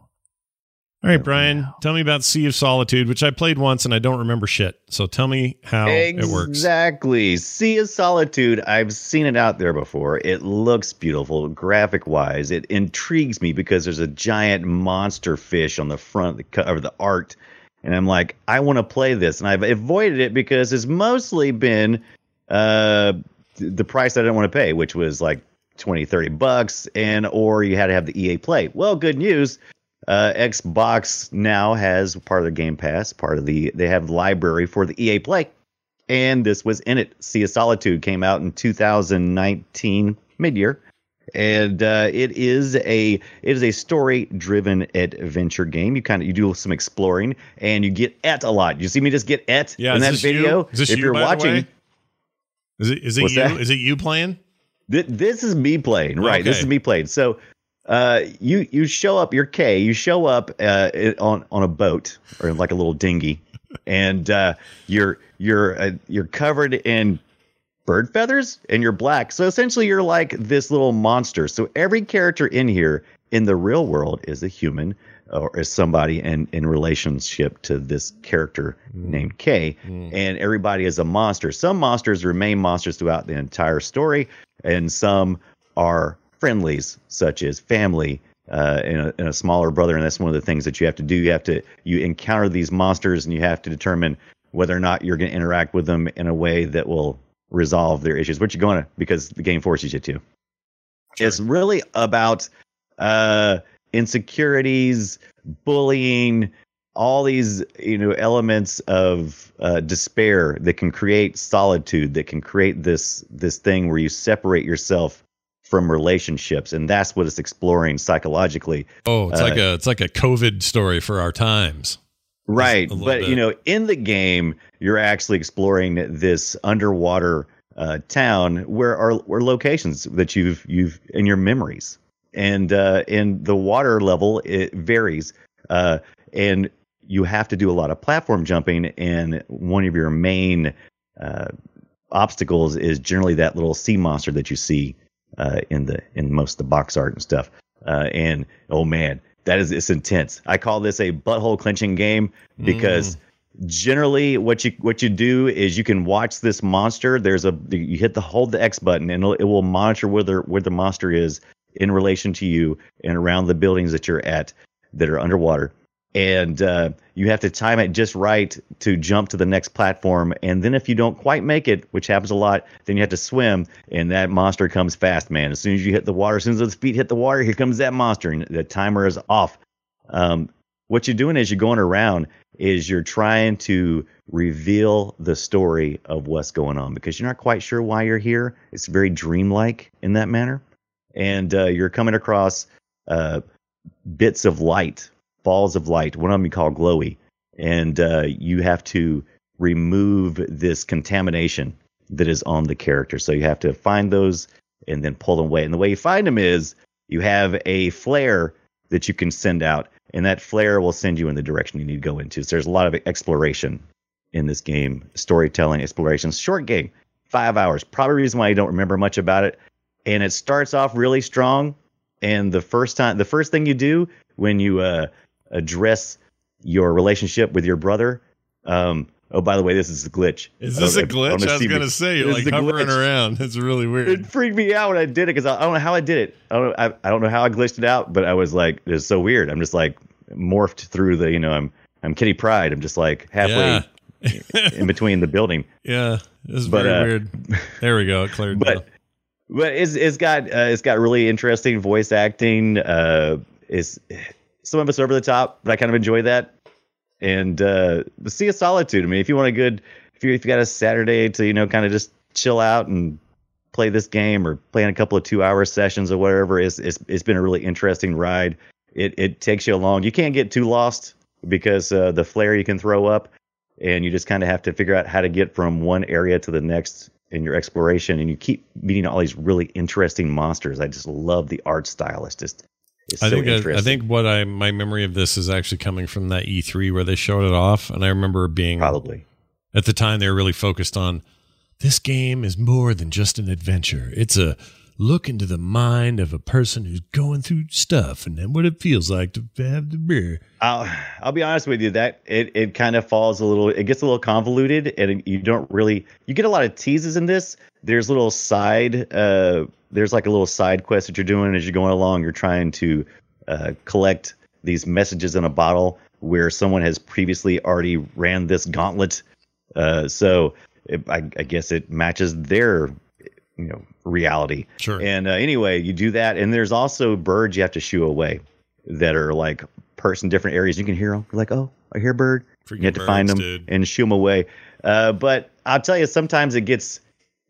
All right, Brian, tell me about Sea of Solitude, which I played once and I don't remember shit. So tell me how it works. Exactly. Sea of Solitude. I've seen it out there before. It looks beautiful, graphic wise. It intrigues me because there's a giant monster fish on the front of the, co- of the art. And I'm like, I want to play this. And I've avoided it because it's mostly been uh, the price I didn't want to pay, which was like 20, 30 bucks. And, or you had to have the EA Play. Well, good news. Uh, Xbox now has part of the Game Pass, part of the they have library for the EA Play, and this was in it. Sea of Solitude came out in 2019 mid-year, and uh, it is a it is a story driven adventure game. You kind of you do some exploring, and you get et a lot. You see me just get et Yeah, in that you? video. Is this if you, the watching? Is it is it you? that? Is it you playing? Th- this is me playing, right? This is me playing. So, uh, you you show up, you're K. You show up uh, on on a boat or like a little dinghy, and uh, you're you're uh, you're covered in bird feathers and you're black. So essentially, you're like this little monster. So every character in here in the real world is a human or is somebody in in relationship to this character named K, and everybody is a monster. Some monsters remain monsters throughout the entire story, and some are friendlies, such as family. Uh, and, a, and a smaller brother, and that's one of the things that you have to do. You have to you encounter these monsters, and you have to determine whether or not you're going to interact with them in a way that will resolve their issues. Which you're going to, because the game forces you to. It's really about uh, insecurities, bullying, all these you know elements of uh, despair that can create solitude, that can create this this thing where you separate yourself from relationships, and that's what it's exploring psychologically. Oh, it's Uh, like a it's like a COVID story for our times. Right, but bit. you know, in the game, you're actually exploring this underwater uh, town where are where locations that you've you've in your memories, and uh, in the water level it varies, uh, and you have to do a lot of platform jumping, and one of your main uh, obstacles is generally that little sea monster that you see uh, in the in most of the box art and stuff. Uh, and oh man, that is it's intense. I call this a butthole clenching game because generally what you what you do is you can watch this monster. There's a you hit the hold the X button and it'll, it will monitor where the where the monster is in relation to you and around the buildings that you're at that are underwater and uh, you have to time it just right to jump to the next platform. And then if you don't quite make it, which happens a lot, then you have to swim, and that monster comes fast, man. As soon as you hit the water, as soon as those feet hit the water, here comes that monster, and the timer is off. Um, what you're doing as you're going around is you're trying to reveal the story of what's going on because you're not quite sure why you're here. It's very dreamlike in that manner, and uh, you're coming across uh, bits of light balls of light. One of them you call glowy, and uh, you have to remove this contamination that is on the character. So you have to find those and then pull them away. And the way you find them is you have a flare that you can send out, and that flare will send you in the direction you need to go into. So there's a lot of exploration in this game, storytelling, exploration. Short game, five hours. Probably reason why I don't remember much about it. And it starts off really strong. And the first time, the first thing you do when you uh, address your relationship with your brother. Um, oh, by the way, this is a glitch. Is this a glitch? don't I was gonna say you're like hovering around. It's really weird. It freaked me out when I did it because I, I don't know how I did it. I don't know. I, I don't know how I glitched it out, but I was like, it's so weird. I'm just like morphed through the. You know, I'm I'm Kitty Pryde. I'm just like halfway Yeah. in between the building. [laughs] Yeah, this is But, very uh, weird. There we go. It cleared down. [laughs] but but it's it's got uh, it's got really interesting voice acting. Uh, it's some of us over the top, but I kind of enjoy that. And uh, the Sea of Solitude. I mean, if you want a good, if you if you got a Saturday to you know kind of just chill out and play this game or play in a couple of two hour sessions or whatever, it's it's it's been a really interesting ride. It it takes you along. You can't get too lost because uh, the flare you can throw up, and you just kind of have to figure out how to get from one area to the next in your exploration. And you keep meeting all these really interesting monsters. I just love the art style. It's just it's I so think I. I think what I my memory of this is actually coming from that E3 where they showed it off, and I remember being probably at the time they were really focused on this game is more than just an adventure. It's a look into the mind of a person who's going through stuff and then what it feels like to have the beer. I'll I'll be honest with you that it it kind of falls a little it gets a little convoluted and you don't really you get a lot of teases in this. There's little side uh there's like a little side quest that you're doing as you're going along. You're trying to uh, collect these messages in a bottle where someone has previously already ran this gauntlet. Uh, so it, I, I guess it matches their you know reality. Sure. And uh, anyway, you do that, and there's also birds you have to shoo away that are like perched in different areas. You can hear them. You're like, oh, I hear a bird. Freaking you have to find them dude. and shoo them away. Uh, but I'll tell you, sometimes it gets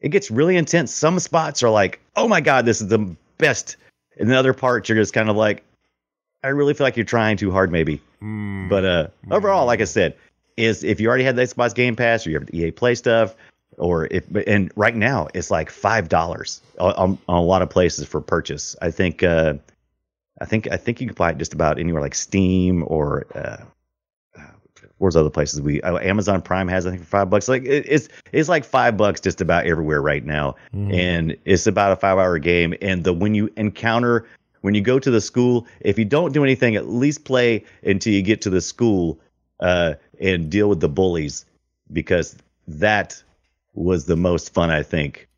it gets really intense. Some spots are like, oh my god, this is the best. And the other parts, you're just kind of like, I really feel like you're trying too hard, maybe. Mm. But uh, overall, like I said, is if you already had the Xbox Game Pass or you have the EA Play stuff, or if and right now it's like five dollars on, on, on a lot of places for purchase. I think uh, I think I think you can buy it just about anywhere like Steam or uh, where's other places we uh, Amazon Prime has I think for five bucks. Like it, it's it's like five bucks just about everywhere right now, and it's about a five hour game. And the when you encounter when you go to the school, if you don't do anything, at least play until you get to the school uh, and deal with the bullies because that was the most fun I think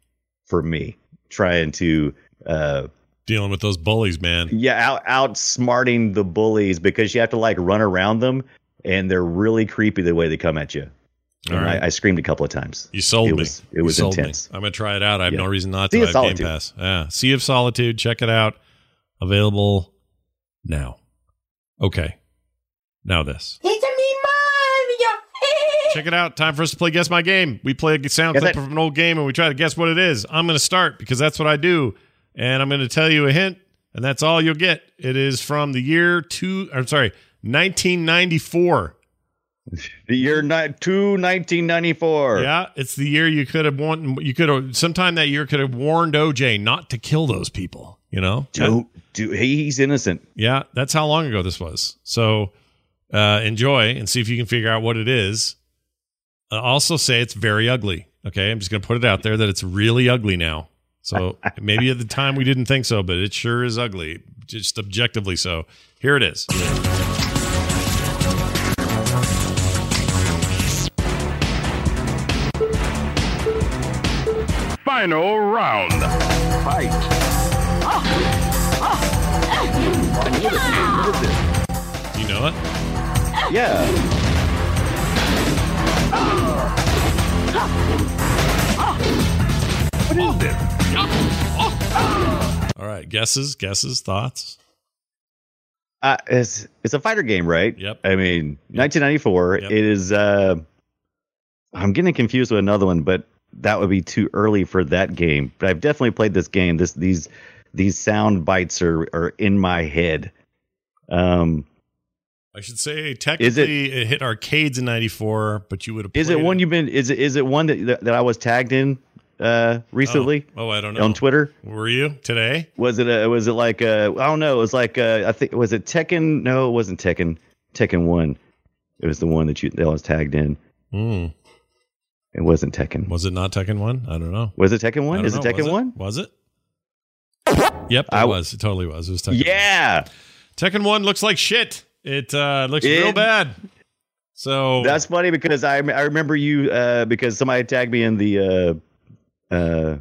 for me trying to uh, Dealing with those bullies, man. yeah out outsmarting the bullies because you have to like run around them and they're really creepy the way they come at you. All And right. I, I screamed a couple of times. You sold it me. Was, it was sold me. intense. I'm gonna try it out. I have Yeah. no reason not Sea to. of I have Game Solitude. Pass. Yeah, Sea of Solitude. Check it out. Available now. Okay. Now this. It's a me Mario. [laughs] Check it out. Time for us to play Guess My Game. We play a sound Guess clip it. of an old game and we try to guess what it is. I'm going to start because that's what I do. And I'm going to tell you a hint, and that's all you'll get. It is from the year two, I'm sorry, 1994. The year ni- two, 1994. Yeah, it's the year you could have won. You could have, sometime that year, could have warned OJ not to kill those people, you know? Don't do. He's innocent. Yeah, that's how long ago this was. So uh, enjoy and see if you can figure out what it is. Uh, also, say it's very ugly. Okay, I'm just going to put it out there that it's really ugly now. So [laughs] maybe at the time we didn't think so, but it sure is ugly, just objectively so. Here it is. Final round. Fight. You know it? Yeah. What is this? Ah. All right, guesses, guesses, thoughts. Uh, it's it's a fighter game, right? Yep. I mean, 1994. Yep. It is. Uh, I'm getting confused with another one, but that would be too early for that game. But I've definitely played this game. This these these sound bites are are in my head. Um, I should say technically it, hit arcades in '94, but you would have. is it one you've been? Is it is it one that, that I was tagged in uh recently Oh, oh, I don't know. on Twitter? Were you today? Was it a, was it like uh I don't know, it was like uh I think was it Tekken? No, it wasn't Tekken. Tekken 1. It was the one that you that was tagged in. Hmm. It wasn't Tekken. Was it not Tekken One? I don't know. Was it Tekken 1? don't Is it know. Tekken was 1? Was it? Yep, it I- was. It totally was. It was Tekken. Yeah. Tekken One looks like shit. It uh, looks It- real bad. So That's funny because I I remember you uh because somebody tagged me in the uh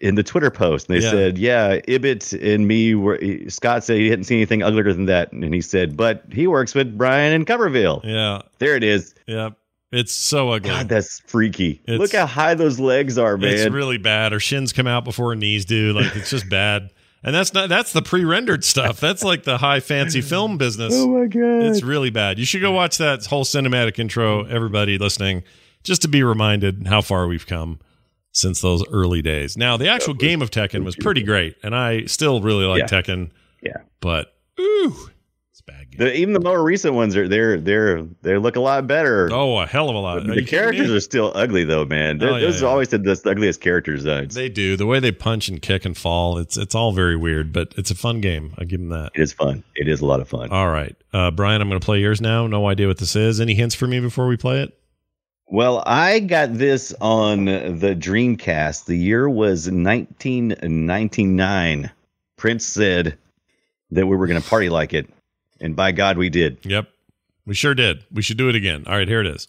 in the Twitter post and they Yeah. said, "Yeah, Ibbott and me were Scott said he hadn't seen anything uglier than that." And he said, "But he works with Brian in Coverville." yeah, There it is. yeah, it's so ugly. God, that's freaky. It's- Look how high those legs are, man. It's really bad. Her shins come out before her knees do. Like it's just bad. And that's not that's the pre-rendered stuff. That's like the high fancy film business. oh my god. It's really bad. You should go watch that whole cinematic intro, everybody listening, just to be reminded how far we've come since those early days. Now, the actual game of Tekken was pretty great, and I still really like Yeah. Tekken. Yeah. But ooh, it's a bad game. The, even the more recent ones are they're they're they look a lot better. oh, a hell of a lot. Are the characters are still ugly though, man. Oh, yeah, those yeah. always had the ugliest characters designs. They do the way they punch and kick and fall. It's it's all very weird, but it's a fun game. I give them that. it is fun. It is a lot of fun. All right, uh, Brian, I'm going to play yours now. No idea what this is. Any hints for me before we play it? Well, I got this on the Dreamcast. The year was 1999. Prince said that we were going to party like it, and by God, we did. Yep, we sure did. We should do it again. All right, here it is.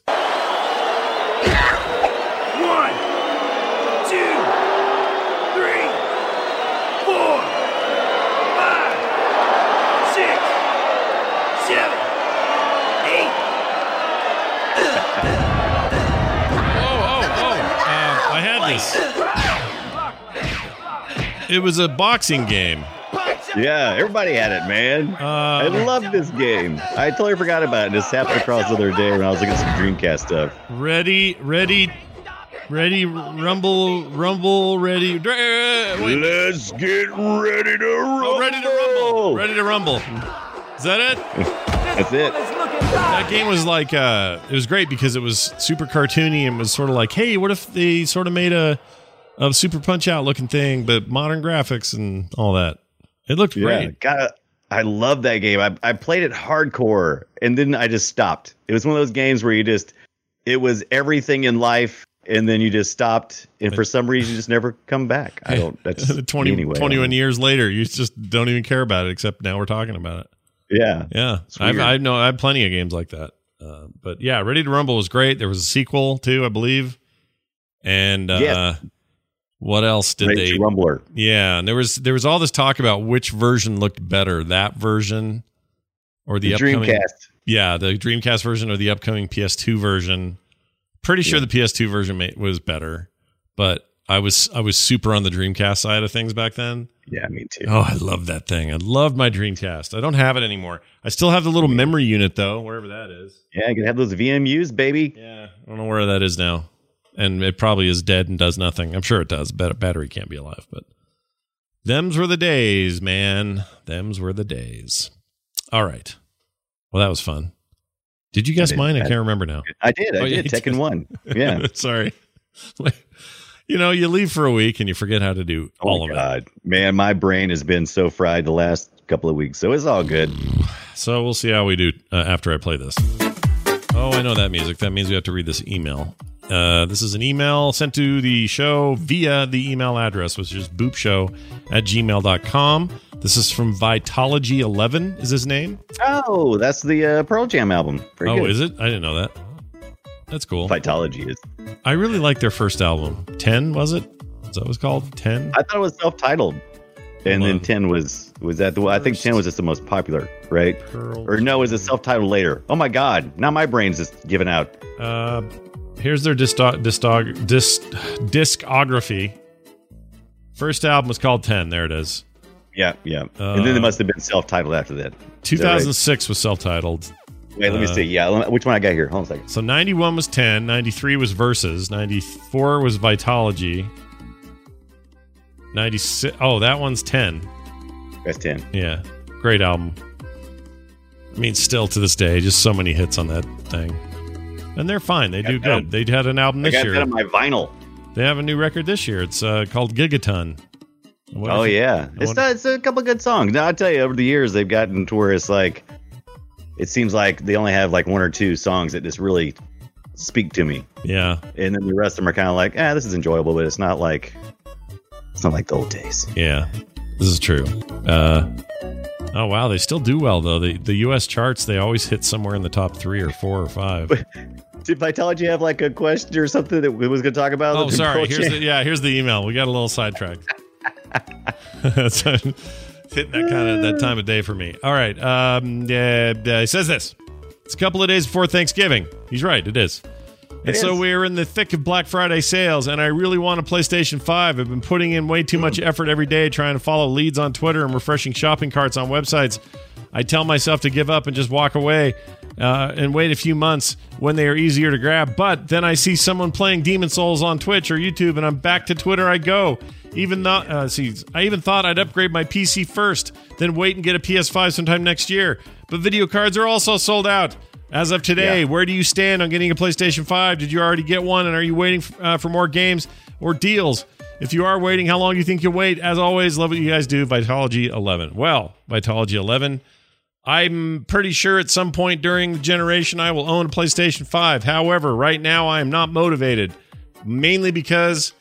It was a boxing game. Yeah, everybody had it, man. I Uh, love this game. I totally forgot about it. Just happened across the other day when I was looking at some Dreamcast stuff. ready, ready, Ready, rumble, rumble, ready. dra- Wait, Let's get ready to rumble. oh, ready to rumble. Ready to rumble. Is that it? That's it. That game was like, uh, it was great because it was super cartoony and was sort of like, hey, what if they sort of made a, a super punch out looking thing, but modern graphics and all that? It looked Yeah, great. God, I love that game. I, I played it hardcore and then I just stopped. It was one of those games where you just, it was everything in life and then you just stopped and for some reason you just never come back. I don't, [laughs] that's [laughs] 20, anyway. 21 years later, you just don't even care about it, except now we're talking about it. Yeah. Yeah, I've. I know I have plenty of games like that. Uh, but yeah, Ready to Rumble was great. There was a sequel too, I believe. And uh, Yeah. What else did Rage they? Rumbler. Yeah, and there was there was all this talk about which version looked better, that version or the, The upcoming. Dreamcast. Yeah, the Dreamcast version or the upcoming PS2 version. Pretty sure the PS2 version was better, but I was I was super on the Dreamcast side of things back then. Yeah, me too. Oh, I love that thing. I love my Dreamcast. I don't have it anymore. I still have the little memory unit though, wherever that is. Yeah, you can have those VMUs, baby. Yeah, I don't know where that is now, and it probably is dead and does nothing. I'm sure it does. Bat- battery can't be alive, but them's were the days, man. Them's were the days. All right. Well, that was fun. Did you guess did. mine? I I- can't remember now. I did. I Oh, did. Tekken did. 1. Yeah. [laughs] Sorry. you know, you leave for a week and you forget how to do Oh all of it. God. Man, my brain has been so fried the last couple of weeks. So it's all good. So we'll see how we do uh, after I play this. Oh, I know that music. That means we have to read this email. Uh, this is an email sent to the show via the email address, which is boopshow at gmail.com. This is from Vitalogy11, is his name? Oh, that's the uh, Pearl Jam album. Very oh, good. is it? I didn't know that. That's cool. Vitalogy is. I really like their first album. 10, was it? Is that what it was called? 10? I thought it was self-titled, and then ten was was that the? I think ten was just the most popular, right? Pearl Or no, was it self-titled later? Oh my God! Now my brain's just giving out. Uh, here's their discog- disc- discography. First album was called 10. There it is. Yeah, yeah. and then Uh, it must have been self-titled after that. Is that right? 2006 was self-titled. Wait, let me uh, see. Yeah, which one I got here? Hold on a second. So 91 was 10, 93 was Versus, 94 was Vitalogy. 96 Oh, that one's 10. That's ten. Yeah. Great album. I mean still to this day just so many hits on that thing. And they're fine. They do Got good. They had an album I this got year. that on my vinyl. They have a new record this year. It's uh, called Gigaton. Oh yeah, it's not, it's a couple good songs. Now I tell you, over the years they've gotten to where it's like, it seems like they only have like one or two songs that just really speak to me, Yeah. and then the rest of them are kind of like, ah, this is enjoyable, but it's not like, it's not like the old days. Yeah, this is true. Uh, oh wow, they still do well though. The the U.S. charts they always hit somewhere in the top three or four or five. [laughs] Did Vitalogy have like a question or something that we was going to talk about? oh, sorry. Here's the yeah. Here's the email. We got a little sidetracked. [laughs] [laughs] so, hitting that kind of that time of day for me. All right. Um, yeah, uh, he says this. It's a couple of days before Thanksgiving. He's right. It is. And It so is. we're in the thick of Black Friday sales, and I really want a PlayStation 5. I've been putting in way too much effort every day trying to follow leads on Twitter and refreshing shopping carts on websites. I tell myself to give up and just walk away uh, and wait a few months when they are easier to grab. But then I see someone playing Demon Souls on Twitch or YouTube, and I'm back to Twitter I go. Even though, uh, see, I even thought I'd upgrade my PC first, then wait and get a PS5 sometime next year. But video cards are also sold out. As of today, Yeah. where do you stand on getting a PlayStation 5? Did you already get one, and are you waiting f- uh, for more games or deals? If you are waiting, how long do you think you'll wait? As always, love what you guys do. Vitalogy 11. Well, Vitalogy 11. I'm pretty sure at some point during the generation I will own a PlayStation 5. However, right now I am not motivated, mainly because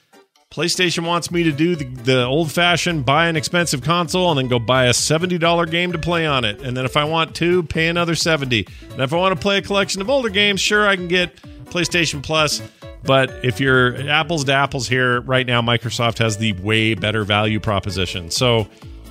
PlayStation wants me to do the, the old fashioned buy an expensive console and then go buy a $70 game to play on it. And then if I want to, pay another 70. And if I want to play a collection of older games, sure, I can get PlayStation Plus. But if you're apples to apples here, right now, Microsoft has the way better value proposition. So,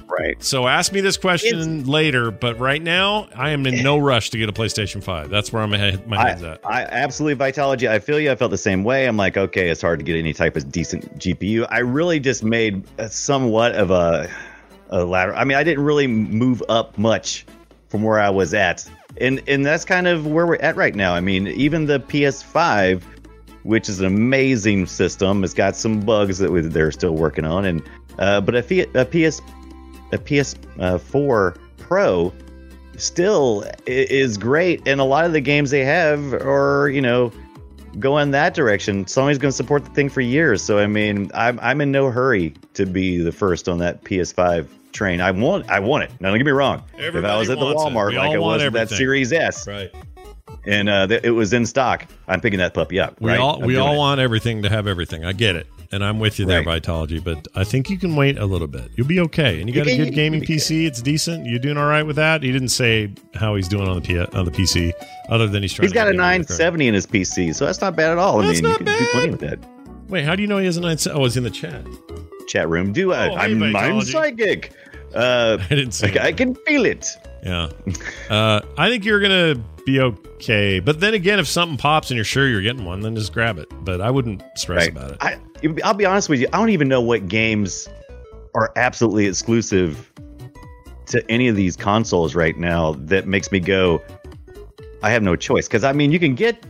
right. so ask me this question later. But right now, I am in no [laughs] rush to get a PlayStation 5. That's where I'm ahead, my head's I, at. I absolutely Vitalogy. I feel you. I felt the same way. I'm like, okay, it's hard to get any type of decent GPU. I really just made somewhat of a a ladder. I mean, I didn't really move up much from where I was at, and and that's kind of where we're at right now. I mean, even the PS5 which is an amazing system. It's got some bugs that we- they're still working on, and uh, but a, Fi- a PS a PS4 Pro still is great, and a lot of the games they have are you know go in that direction. Sony's going to support the thing for years, so I mean, I'm I'm in no hurry to be the first on that PS5 train. I want I want it. Now don't get me wrong. if I was at the. Walmart like I was at that. Series S, Right. and uh, th- it was in stock, I'm picking that puppy up. We right? all I'm we all it. want everything to have everything. I get it, and I'm with you there, Right. Vitalogy. But I think you can wait a little bit. You'll be okay, and you got a good gaming PC. It's decent. You're doing all right with that? He didn't say how he's doing on the P- on the PC, other than he's trying. He's to got a me to credit. 970 in his PC, so that's not bad at all. I That's mean, not you can do bad. plenty with that. Wait, how do you know he has a 970? Oh, it's in the chat. Chat room, do I? Oh, hey, I'm, I'm psychic. Uh, [laughs] I didn't say. I, I can feel it. Yeah. [laughs] Uh, I think you're going to be okay. But then again, if something pops and you're sure you're getting one, then just grab it. But I wouldn't stress Right. about it. I, I'll be honest with you. I don't even know what games are absolutely exclusive to any of these consoles right now that makes me go, I have no choice. Because I mean, you can get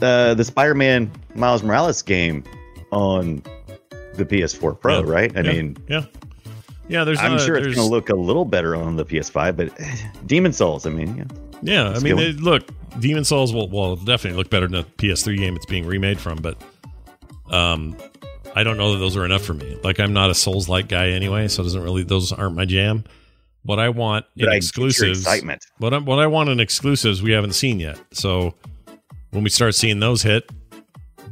uh, the Spider-Man Miles Morales game on the PS4 Pro, Yeah. right? I Yeah. mean, yeah. Yeah, there's I'm not sure it's going to look a little better on the PS5, but [sighs] Demon Souls. I mean, yeah. Yeah, I mean, they, look, Demon Souls will, will definitely look better than the PS3 game it's being remade from, but um, I don't know that those are enough for me. Like, I'm not a Souls like guy anyway, so it doesn't really those aren't my jam. What I want in I exclusives, excitement. what I, what I want in exclusives, we haven't seen yet. So when we start seeing those hit,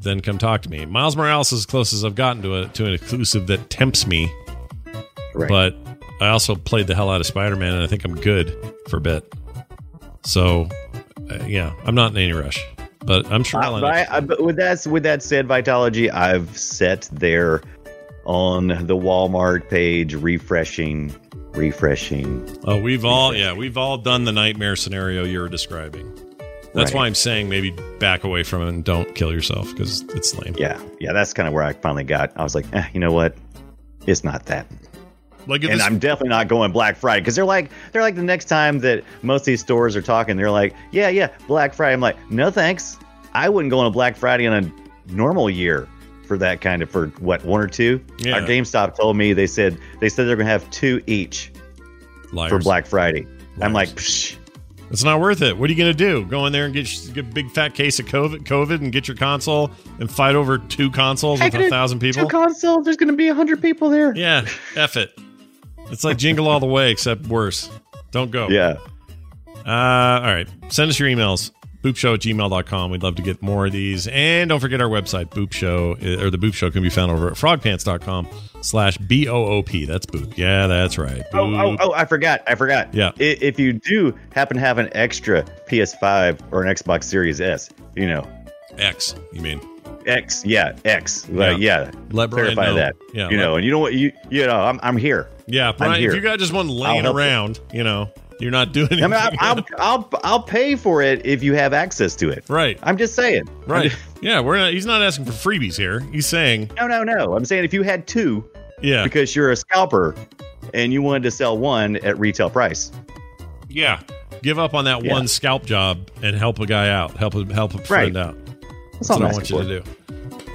then come talk to me. Miles Morales is as close as I've gotten to a to an exclusive that tempts me, Right. but I also played the hell out of Spider Man, and I think I'm good for a bit. So, uh, yeah, I'm not in any rush, but I'm sure Uh, but, I, I, but with that with that said, Vitalogy, I've set there on the Walmart page, refreshing, refreshing. Oh, we've all yeah, we've all done the nightmare scenario you're describing. That's Right. why I'm saying maybe back away from it and don't kill yourself because it's lame. Yeah, yeah, that's kind of where I finally got. I was like, eh, you know what? It's not that. Like And this- I'm definitely not going Black Friday because they're like they're like the next time that most of these stores are talking, they're like, yeah, yeah, Black Friday. I'm like, no thanks. I wouldn't go on a Black Friday on a normal year for that kind of for what one or two. Yeah. Our GameStop told me they said they said they're gonna have two each liars. for Black Friday. I'm like, Psh, It's not worth it. What are you going to do? Go in there and get, get a big fat case of COVID, COVID and get your console and fight over two consoles with a thousand people? Two consoles. There's gonna be a hundred people there. yeah, F it. It's like Jingle All the Way, except worse. Don't go. Yeah. Uh, all right. Send us your emails. Boopshow at gmail.com. We'd love to get more of these. And don't forget our website, Boop Show, or the Boop Show can be found over at frogpants.com slash B O O P. That's Boop. Yeah, that's right. Oh, oh, oh, I forgot. I forgot. Yeah. If you do happen to have an extra PS5 or an Xbox Series S, you know, X, you mean. X, yeah, X, yeah, yeah. Let Brian clarify know. that. Yeah, you know, and you know what, you you know, I'm I'm here. Yeah, Brian, here. if you got just one laying help you. around, you know, you're not doing anything. I mean, I, I'll I'll I'll pay for it if you have access to it. right. I'm just saying. Right. just- [laughs] Yeah, we're not he's not asking for freebies here. He's saying, no, no, no. I'm saying if you had two, yeah. because you're a scalper, and you wanted to sell one at retail price. Yeah. Give up on that Yeah. one scalp job and help a guy out. Help a help a friend out. That's what I'm want you asking to do.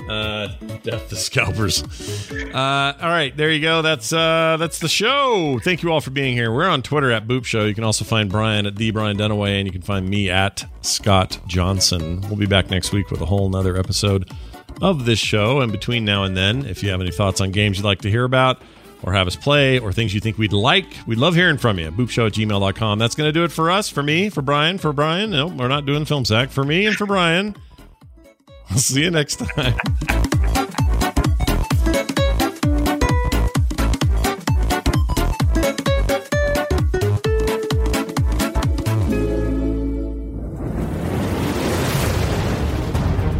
Uh, death to scalpers. Uh, all right, there you go. That's uh, that's the show. Thank you all for being here. We're on Twitter at Boop Show. You can also find Brian at the Brian Dunaway, and you can find me at Scott Johnson. We'll be back next week with a whole nother episode of this show. And between now and then, if you have any thoughts on games you'd like to hear about, or have us play, or things you think we'd like, we'd love hearing from you. Boopshow at gmail.com. That's going to do it for us, for me, for Brian, for Brian. No, we're not doing film sack. For me and for Brian. I'll see you next time.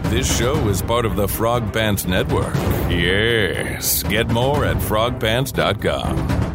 This show is part of the Frog Pants Network. Yes. Get more at frogpants.com.